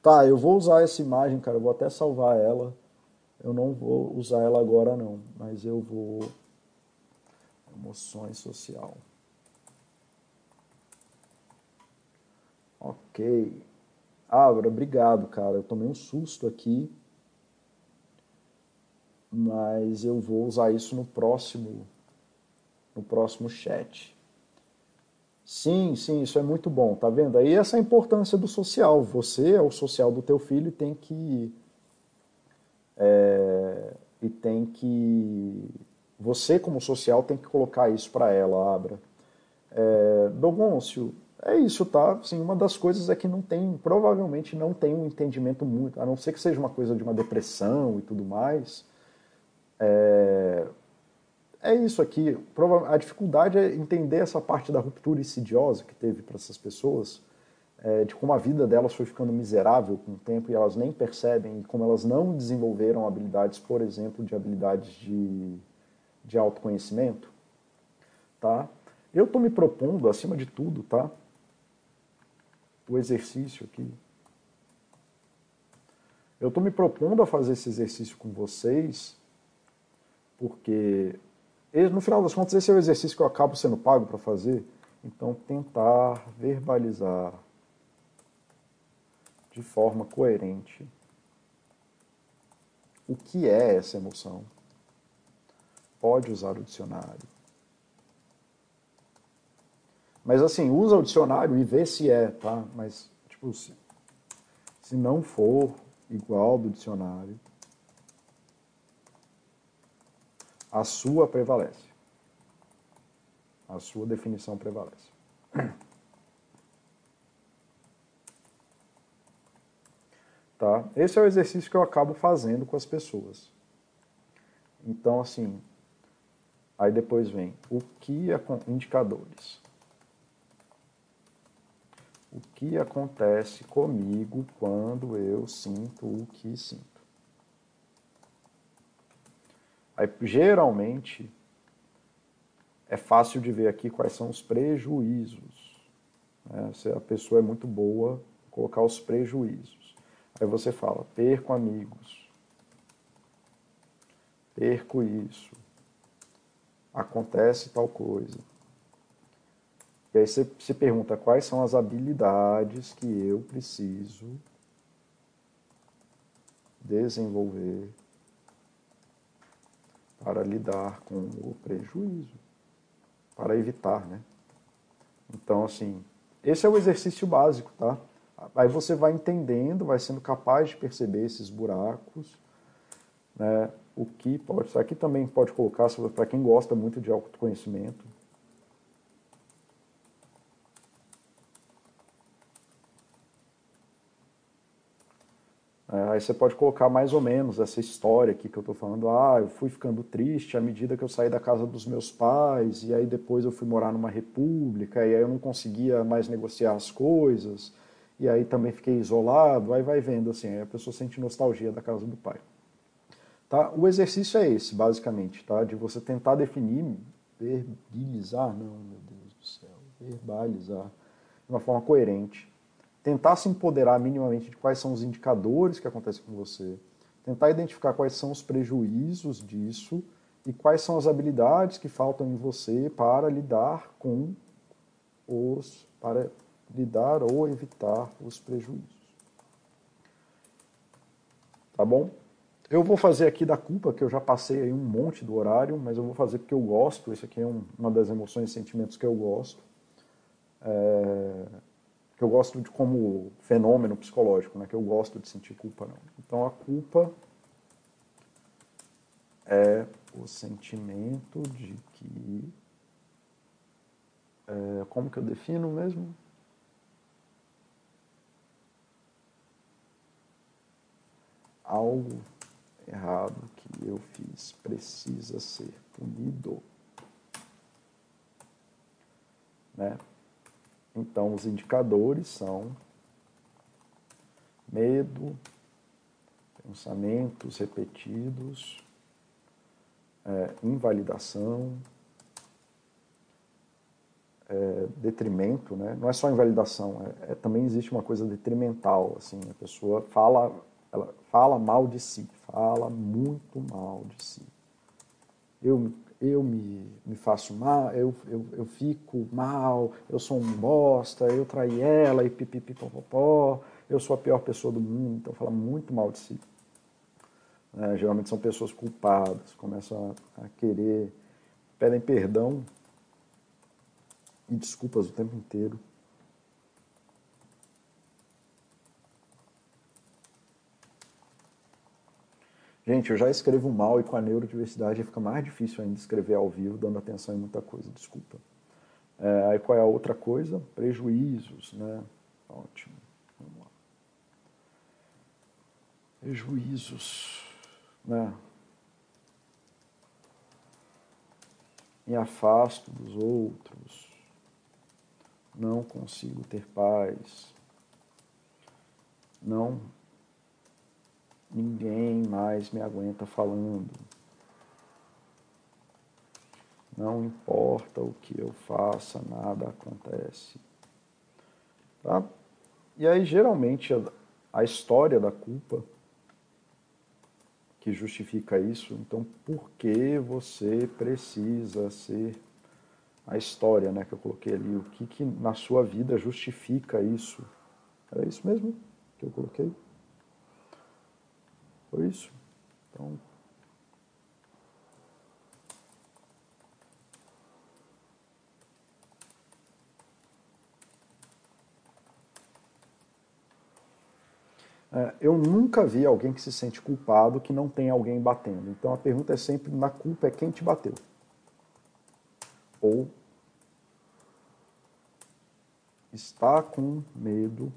tá, eu vou usar essa imagem, cara. Eu vou até salvar ela. Eu não vou usar ela agora, não. Mas eu vou. Emoções social. Ok. Abra, obrigado, cara. Eu tomei um susto aqui mas eu vou usar isso no próximo no próximo chat. Sim, sim, isso é muito bom, tá vendo? Aí essa é a importância do social. Você é o social do teu filho e tem que é, e tem que você como social tem que colocar isso para ela, Abra. É, Dogoncio, é isso, tá? Sim, uma das coisas é que não tem, provavelmente não tem um entendimento muito, a não ser que seja uma coisa de uma depressão e tudo mais é, é isso aqui. A dificuldade é entender essa parte da ruptura insidiosa que teve para essas pessoas, é, de como a vida delas foi ficando miserável com o tempo e elas nem percebem, e como elas não desenvolveram habilidades, por exemplo, de habilidades de, de autoconhecimento. Tá? Eu estou me propondo, acima de tudo, tá? o exercício aqui. Eu estou me propondo a fazer esse exercício com vocês porque no final das contas esse é o exercício que eu acabo sendo pago para fazer. Então, tentar verbalizar de forma coerente o que é essa emoção. Pode usar o dicionário. Mas assim, usa o dicionário e vê se é, tá? Mas, tipo, se, se não for igual do dicionário, a sua prevalece. A sua definição prevalece. (clears throat) Tá? Esse é o exercício que eu acabo fazendo com as pessoas. Então, assim, aí depois vem o que é indicadores. O que acontece comigo quando eu sinto o que sinto? Aí, geralmente, é fácil de ver aqui quais são os prejuízos. Né? Se a pessoa é muito boa, colocar os prejuízos. Aí você fala, perco amigos, perco isso, acontece tal coisa. E aí você se pergunta quais são as habilidades que eu preciso desenvolver para lidar com o prejuízo, para evitar, né? Então, assim, esse é o exercício básico, tá? Aí você vai entendendo, vai sendo capaz de perceber esses buracos, né? O que pode, aqui também pode colocar para quem gosta muito de autoconhecimento, aí você pode colocar mais ou menos essa história aqui que eu estou falando. Ah, eu fui ficando triste à medida que eu saí da casa dos meus pais, e aí depois eu fui morar numa república, e aí eu não conseguia mais negociar as coisas, e aí também fiquei isolado, aí vai vendo assim, aí a pessoa sente nostalgia da casa do pai. Tá? O exercício é esse, basicamente, tá? de você tentar definir, verbalizar, não, meu Deus do céu, verbalizar de uma forma coerente, tentar se empoderar minimamente de quais são os indicadores que acontecem com você, tentar identificar quais são os prejuízos disso e quais são as habilidades que faltam em você para lidar com os para lidar ou evitar os prejuízos. Tá bom? Eu vou fazer aqui da culpa, que eu já passei aí um monte do horário, mas eu vou fazer porque eu gosto. Isso aqui é um, uma das emoções e sentimentos que eu gosto. É, que eu gosto de como fenômeno psicológico, né? que eu gosto de sentir culpa. Não. Então a culpa é o sentimento de que. É, como que eu defino mesmo? Algo errado que eu fiz precisa ser punido. Né? Então, os indicadores são medo, pensamentos repetidos, é, invalidação, é, detrimento, né? Não é só invalidação, é, é, também existe uma coisa detrimental, assim, a pessoa fala, ela fala mal de si, fala muito mal de si. Eu eu me, me faço mal, eu, eu, eu fico mal, eu sou um bosta, eu traí ela e pipipipopopó, eu sou a pior pessoa do mundo, então fala muito mal de si. É, geralmente são pessoas culpadas, começam a, a querer, pedem perdão e desculpas o tempo inteiro. Gente, eu já escrevo mal e com a neurodiversidade fica mais difícil ainda escrever ao vivo, dando atenção em muita coisa, desculpa. É, aí qual é a outra coisa? Prejuízos, né? Ótimo. Vamos lá. Prejuízos, né? Me afasto dos outros, não consigo ter paz, não Ninguém mais me aguenta falando. Não importa o que eu faça, nada acontece. Tá? E aí, geralmente, a, história da culpa que justifica isso. Então, por que você precisa ser a história, né, que eu coloquei ali? O que, que na sua vida justifica isso? Era isso mesmo que eu coloquei? Foi isso. Então. É, eu nunca vi alguém que se sente culpado que não tem alguém batendo. Então a pergunta é sempre: na culpa é quem te bateu? Ou está com medo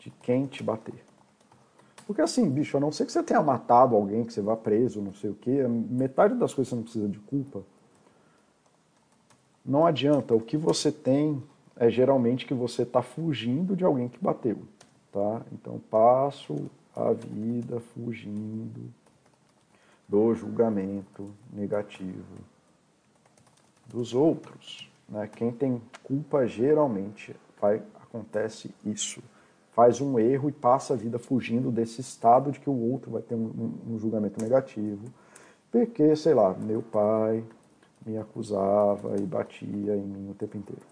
de quem te bater? Porque assim, bicho, a não ser que você tenha matado alguém, que você vá preso, não sei o quê, metade das coisas você não precisa de culpa. Não adianta. O que você tem é geralmente que você está fugindo de alguém que bateu, tá? Então passo a vida fugindo do julgamento negativo dos outros. Né? Quem tem culpa geralmente vai, acontece isso faz um erro e passa a vida fugindo desse estado de que o outro vai ter um, um, um julgamento negativo, porque, sei lá, meu pai me acusava e batia em mim o tempo inteiro.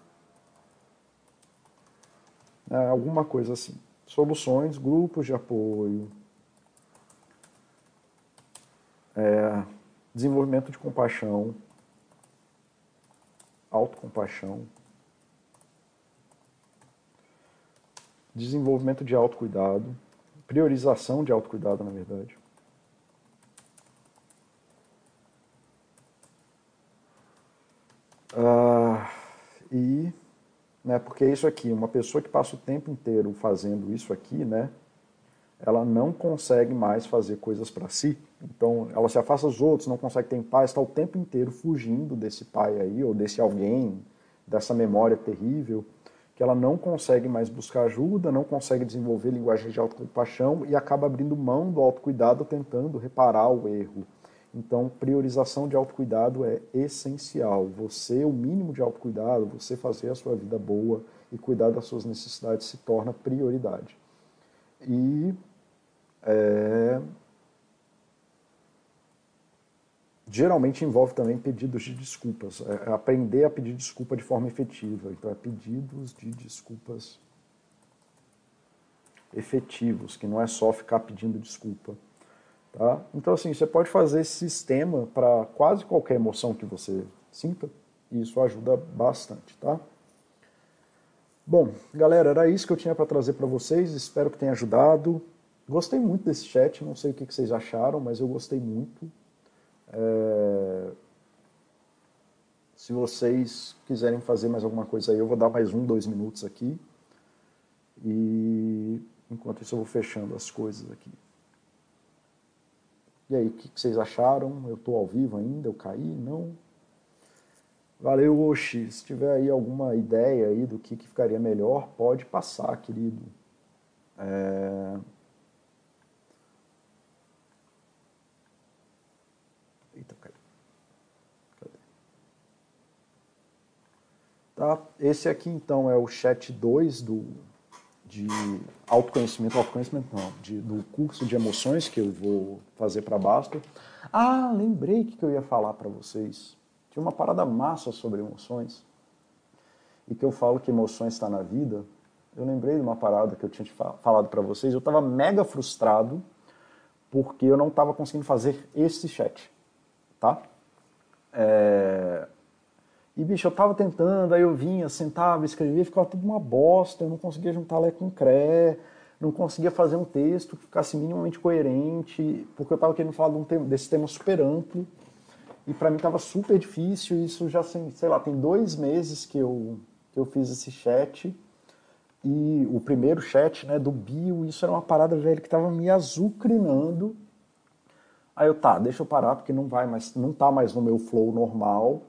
É, alguma coisa assim. Soluções, grupos de apoio, é, desenvolvimento de compaixão, autocompaixão, desenvolvimento de autocuidado, priorização de autocuidado, na verdade. Ah, e, né, porque isso aqui, uma pessoa que passa o tempo inteiro fazendo isso aqui, né, ela não consegue mais fazer coisas para si. Então, ela se afasta dos outros, não consegue ter paz, está o tempo inteiro fugindo desse pai aí, ou desse alguém, dessa memória terrível que ela não consegue mais buscar ajuda, não consegue desenvolver linguagem de autocompaixão e acaba abrindo mão do autocuidado tentando reparar o erro. Então, priorização de autocuidado é essencial. Você, o mínimo de autocuidado, você fazer a sua vida boa e cuidar das suas necessidades se torna prioridade. E é, geralmente envolve também pedidos de desculpas. É aprender a pedir desculpa de forma efetiva. Então, é pedidos de desculpas efetivos, que não é só ficar pedindo desculpa. Tá? Então, assim, você pode fazer esse sistema para quase qualquer emoção que você sinta, e isso ajuda bastante, tá? Bom, galera, era isso que eu tinha para trazer para vocês, espero que tenha ajudado. Gostei muito desse chat, não sei o que vocês acharam, mas eu gostei muito. É... Se vocês quiserem fazer mais alguma coisa aí, eu vou dar mais um, dois minutos aqui. E enquanto isso eu vou fechando as coisas aqui. E aí, o que vocês acharam? Eu estou ao vivo ainda? Eu caí? Não? Valeu, Oxi. Se tiver aí alguma ideia aí do que, que ficaria melhor, pode passar, querido. É... Eita, caiu. Cadê? Tá? Esse aqui, então, é o chat 2 do, de autoconhecimento, autoconhecimento não, de, do curso de emoções que eu vou fazer para Basto. Ah, lembrei que eu ia falar para vocês. Tinha uma parada massa sobre emoções e que eu falo que emoções está na vida. Eu lembrei de uma parada que eu tinha falado para vocês. Eu estava mega frustrado porque eu não estava conseguindo fazer esse chat, tá? É... E, bicho, eu tava tentando, aí eu vinha, sentava, escrevia, ficava tudo uma bosta, eu não conseguia juntar Lé com Cré, não conseguia fazer um texto que ficasse minimamente coerente, porque eu tava querendo falar de um tema, desse tema super amplo, e para mim tava super difícil, isso já, sei lá, tem dois meses que eu, que eu fiz esse chat, e o primeiro chat, né, do bio, isso era uma parada, velho, que tava me azucrinando, aí eu, tá, deixa eu parar, porque não vai mais, não tá mais no meu flow normal,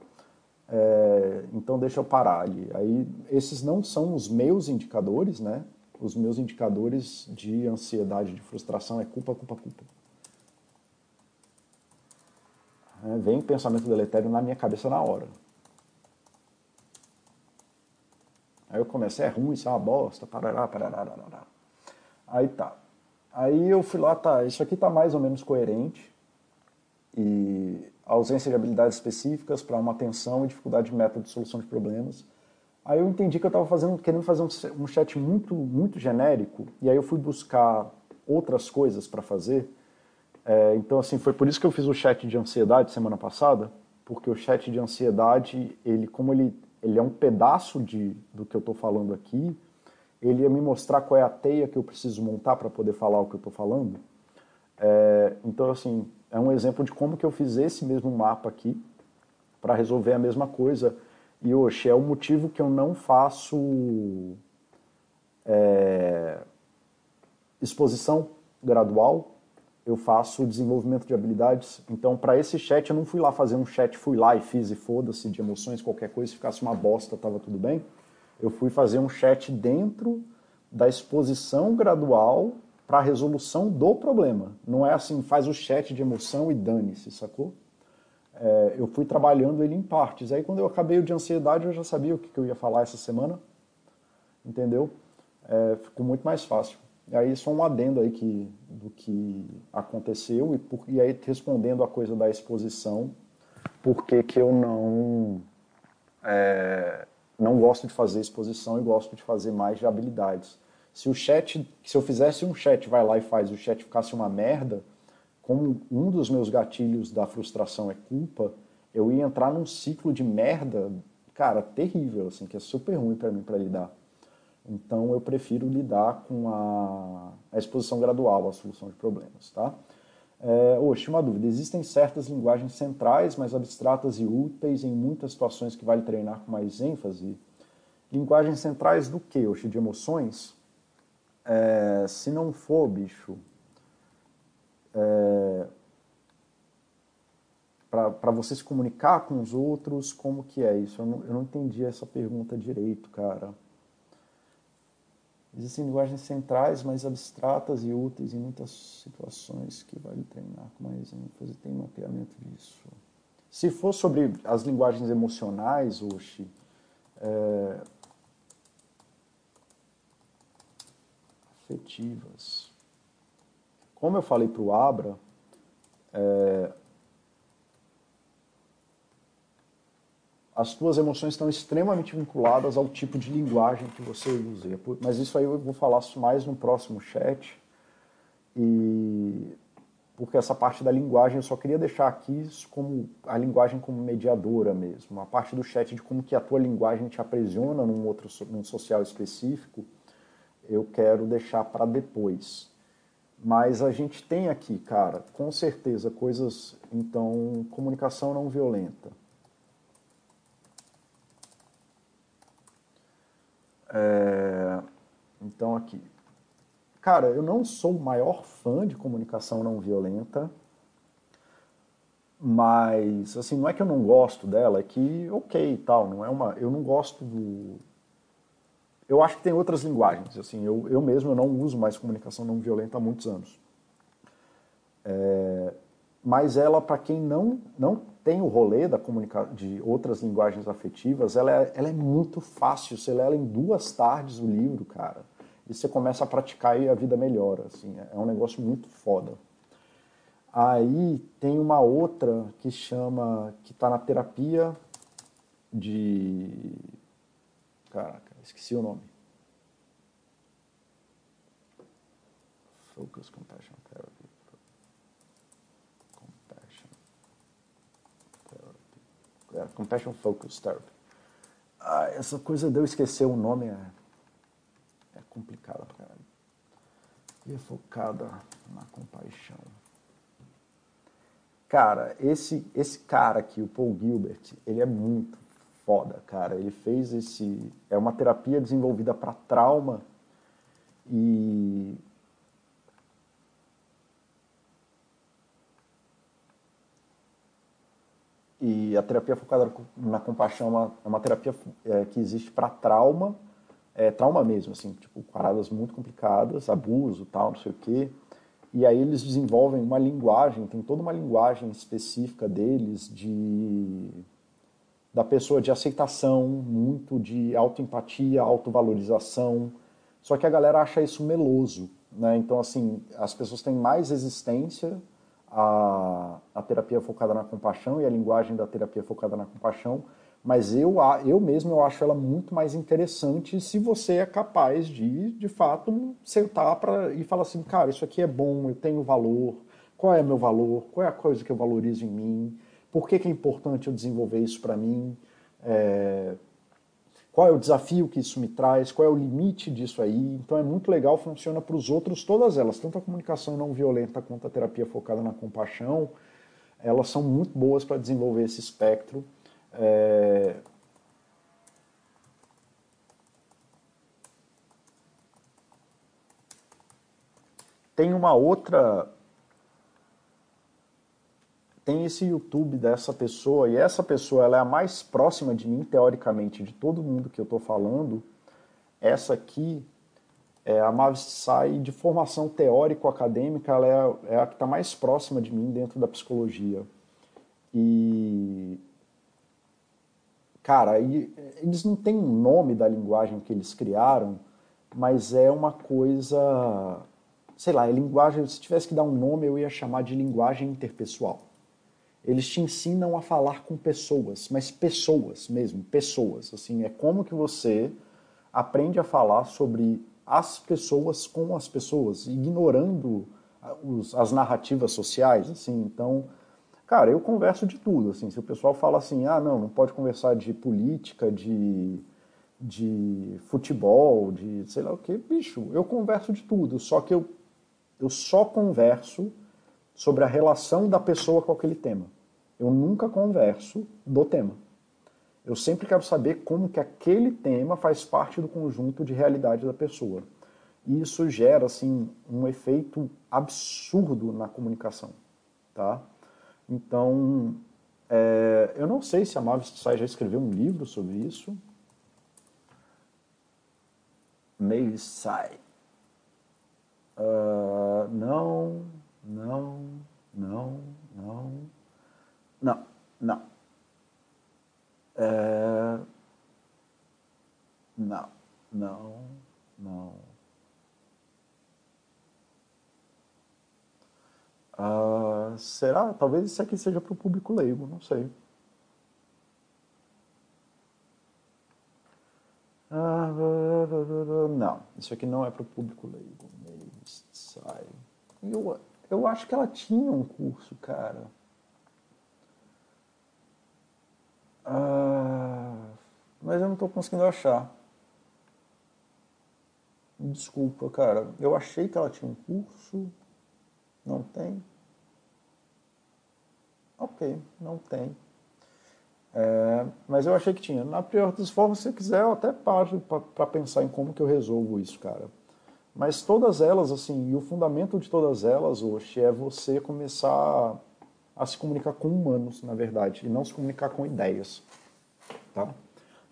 é, então deixa eu parar ali. Aí esses não são os meus indicadores, né? Os meus indicadores de ansiedade, de frustração é culpa, culpa, culpa. É, vem pensamento deletério na minha cabeça na hora. Aí eu comecei, é ruim, isso é uma bosta, parará, parará, parará. Aí tá. Aí eu fui lá, tá, isso aqui tá mais ou menos coerente. E ausência de habilidades específicas para uma atenção e dificuldade de método de solução de problemas. Aí eu entendi que eu estava fazendo, querendo fazer um, um chat muito, muito genérico, e aí eu fui buscar outras coisas para fazer. É, então, assim, foi por isso que eu fiz o chat de ansiedade semana passada, porque o chat de ansiedade, ele, como ele, ele é um pedaço de, do que eu estou falando aqui, ele ia me mostrar qual é a teia que eu preciso montar para poder falar o que eu estou falando. É, então, assim, é um exemplo de como que eu fiz esse mesmo mapa aqui para resolver a mesma coisa. E, hoje é o motivo que eu não faço é, exposição gradual, eu faço desenvolvimento de habilidades. Então, para esse chat, eu não fui lá fazer um chat, fui lá e fiz e foda-se de emoções, qualquer coisa, se ficasse uma bosta, tava tudo bem. Eu fui fazer um chat dentro da exposição gradual para a resolução do problema. Não é assim, faz o chat de emoção e dane-se, sacou? É, eu fui trabalhando ele em partes. Aí quando eu acabei o de ansiedade, eu já sabia o que, que eu ia falar essa semana, entendeu? É, ficou muito mais fácil. E aí só um adendo aí que, do que aconteceu e, por, e aí respondendo a coisa da exposição, por que, que eu não, é, não gosto de fazer exposição e gosto de fazer mais de habilidades. Se o chat, se eu fizesse um chat, vai lá e faz, o chat ficasse uma merda, como um dos meus gatilhos da frustração é culpa, eu ia entrar num ciclo de merda, cara, terrível, assim, que é super ruim para mim para lidar. Então eu prefiro lidar com a, a, exposição gradual à solução de problemas, tá? É, oxe, uma dúvida. Existem certas linguagens centrais, mais abstratas e úteis em muitas situações que vale treinar com mais ênfase? Linguagens centrais do que, Oxe? De emoções? É, se não for, bicho, é, para você se comunicar com os outros, como que é isso? Eu não, eu não entendi essa pergunta direito, cara. Existem linguagens centrais, mais abstratas e úteis em muitas situações que vale treinar com mais ênfase. Tem mapeamento disso. Se for sobre as linguagens emocionais, Oxi, é... afetivas. Como eu falei para o Abra, é... as tuas emoções estão extremamente vinculadas ao tipo de linguagem que você usa. Mas isso aí eu vou falar mais no próximo chat. E porque essa parte da linguagem eu só queria deixar aqui como a linguagem como mediadora mesmo. A parte do chat de como que a tua linguagem te aprisiona num outro num social específico, eu quero deixar para depois. Mas a gente tem aqui, cara, com certeza coisas, então, comunicação não violenta. É, então aqui, Cara, eu não sou o maior fã de comunicação não violenta, mas assim, não é que eu não gosto dela, é que ok tal, não é uma, eu não gosto do eu acho que tem outras linguagens, assim, eu, eu mesmo eu não uso mais comunicação não violenta há muitos anos. É, mas ela, para quem não, não tem o rolê da comunica de outras linguagens afetivas, ela é, ela é muito fácil. Você lê ela em duas tardes o livro, cara e você começa a praticar e a vida melhora. Assim, é um negócio muito foda. Aí tem uma outra que chama, que está na terapia de. Caraca, esqueci o nome. Focus Compassion Therapy. Compassion Therapy. É, compassion Focus Therapy. Ah, essa coisa de eu esquecer o nome é complicada pra caralho. E é focada na compaixão. Cara, esse, esse cara aqui, o Paul Gilbert, ele é muito foda, cara. Ele fez esse. É uma terapia desenvolvida para trauma e. E a terapia focada na compaixão é uma, é uma terapia é, que existe para trauma é, trauma mesmo, assim, tipo, paradas muito complicadas, abuso, tal, não sei o quê. E aí eles desenvolvem uma linguagem, tem toda uma linguagem específica deles de da pessoa de aceitação, muito de autoempatia, autovalorização. Só que a galera acha isso meloso, né? Então assim, as pessoas têm mais resistência à, à terapia focada na compaixão e a linguagem da terapia focada na compaixão mas eu, eu mesmo eu acho ela muito mais interessante se você é capaz de, de fato, sentar para e falar assim, cara, isso aqui é bom, eu tenho valor, qual é meu valor, qual é a coisa que eu valorizo em mim, por que, que é importante eu desenvolver isso para mim, é, qual é o desafio que isso me traz, qual é o limite disso aí. Então é muito legal, funciona para os outros, todas elas, tanto a comunicação não violenta quanto a terapia focada na compaixão, elas são muito boas para desenvolver esse espectro. É... Tem uma outra. Tem esse YouTube dessa pessoa, e essa pessoa ela é a mais próxima de mim, teoricamente, de todo mundo que eu estou falando. Essa aqui é a Mavis Sai, de formação teórico-acadêmica, ela é, é a que está mais próxima de mim dentro da psicologia. E Cara, eles não têm um nome da linguagem que eles criaram, mas é uma coisa, sei lá, é linguagem, se tivesse que dar um nome, eu ia chamar de linguagem interpessoal. Eles te ensinam a falar com pessoas, mas pessoas mesmo, pessoas, assim, é como que você aprende a falar sobre as pessoas com as pessoas, ignorando as narrativas sociais, assim, então Cara, eu converso de tudo, assim, se o pessoal fala assim, ah, não, não pode conversar de política, de, de futebol, de sei lá o que, bicho, eu converso de tudo, só que eu, eu só converso sobre a relação da pessoa com aquele tema. Eu nunca converso do tema. Eu sempre quero saber como que aquele tema faz parte do conjunto de realidade da pessoa. E isso gera, assim, um efeito absurdo na comunicação, tá? Então, é, eu não sei se a Mavis Tsai já escreveu um livro sobre isso. Meisai. Uh, não, não, não, não, não, não. É, não, não, não. Uh, será? Talvez isso aqui seja para o público leigo, não sei. Uh, não, isso aqui não é para o público leigo. Sai. Eu, eu acho que ela tinha um curso, cara. Uh, mas eu não estou conseguindo achar. Desculpa, cara. Eu achei que ela tinha um curso. Não tem. Ok, não tem. É, mas eu achei que tinha. Na pior das formas, se quiser, eu até paro para pensar em como que eu resolvo isso, cara. Mas todas elas, assim, e o fundamento de todas elas, hoje, é você começar a se comunicar com humanos, na verdade, e não se comunicar com ideias, tá?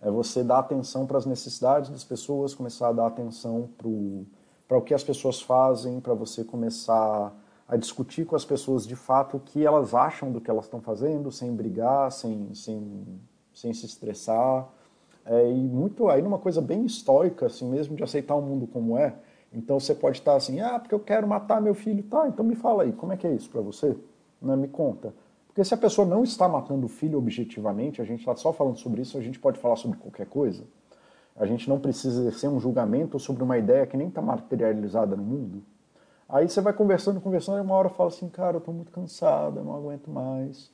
É você dar atenção para as necessidades das pessoas, começar a dar atenção para o que as pessoas fazem, para você começar a discutir com as pessoas de fato o que elas acham do que elas estão fazendo, sem brigar, sem, sem, sem se estressar. É, e muito aí numa coisa bem estoica, assim mesmo, de aceitar o mundo como é. Então você pode estar assim, ah, porque eu quero matar meu filho. Tá, então me fala aí, como é que é isso para você? Não, né, me conta. Porque se a pessoa não está matando o filho objetivamente, a gente está só falando sobre isso, a gente pode falar sobre qualquer coisa. A gente não precisa exercer um julgamento sobre uma ideia que nem está materializada no mundo. Aí você vai conversando, conversando, e uma hora fala assim, cara, eu estou muito cansado, eu não aguento mais.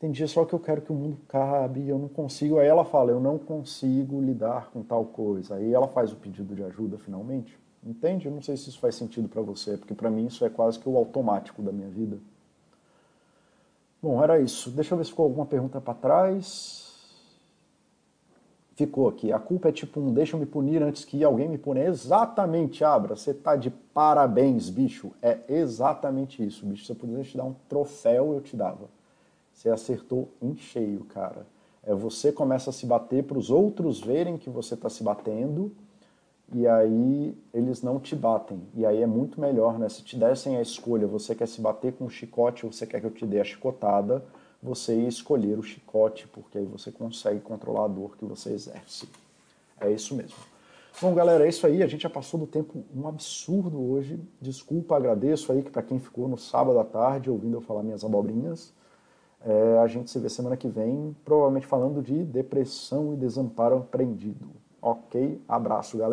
Tem dia só que eu quero que o mundo cabe, eu não consigo. Aí ela fala, eu não consigo lidar com tal coisa. Aí ela faz o pedido de ajuda finalmente. Entende? Eu não sei se isso faz sentido para você, porque para mim isso é quase que o automático da minha vida. Bom, era isso. Deixa eu ver se ficou alguma pergunta para trás. Ficou aqui. A culpa é tipo um deixa eu me punir antes que alguém me pune. Exatamente, Abra. Você tá de parabéns, bicho. É exatamente isso, bicho. Se eu pudesse te dar um troféu, eu te dava. Você acertou em cheio, cara. É você começa a se bater para os outros verem que você está se batendo e aí eles não te batem. E aí é muito melhor, né? Se te dessem a escolha, você quer se bater com o chicote ou você quer que eu te dê a chicotada, você ia escolher o chicote, porque aí você consegue controlar a dor que você exerce. É isso mesmo. Bom, galera, é isso aí. A gente já passou do tempo um absurdo hoje. Desculpa, agradeço aí que para quem ficou no sábado à tarde ouvindo eu falar minhas abobrinhas. É, a gente se vê semana que vem, provavelmente falando de depressão e desamparo aprendido. Ok? Abraço, galera.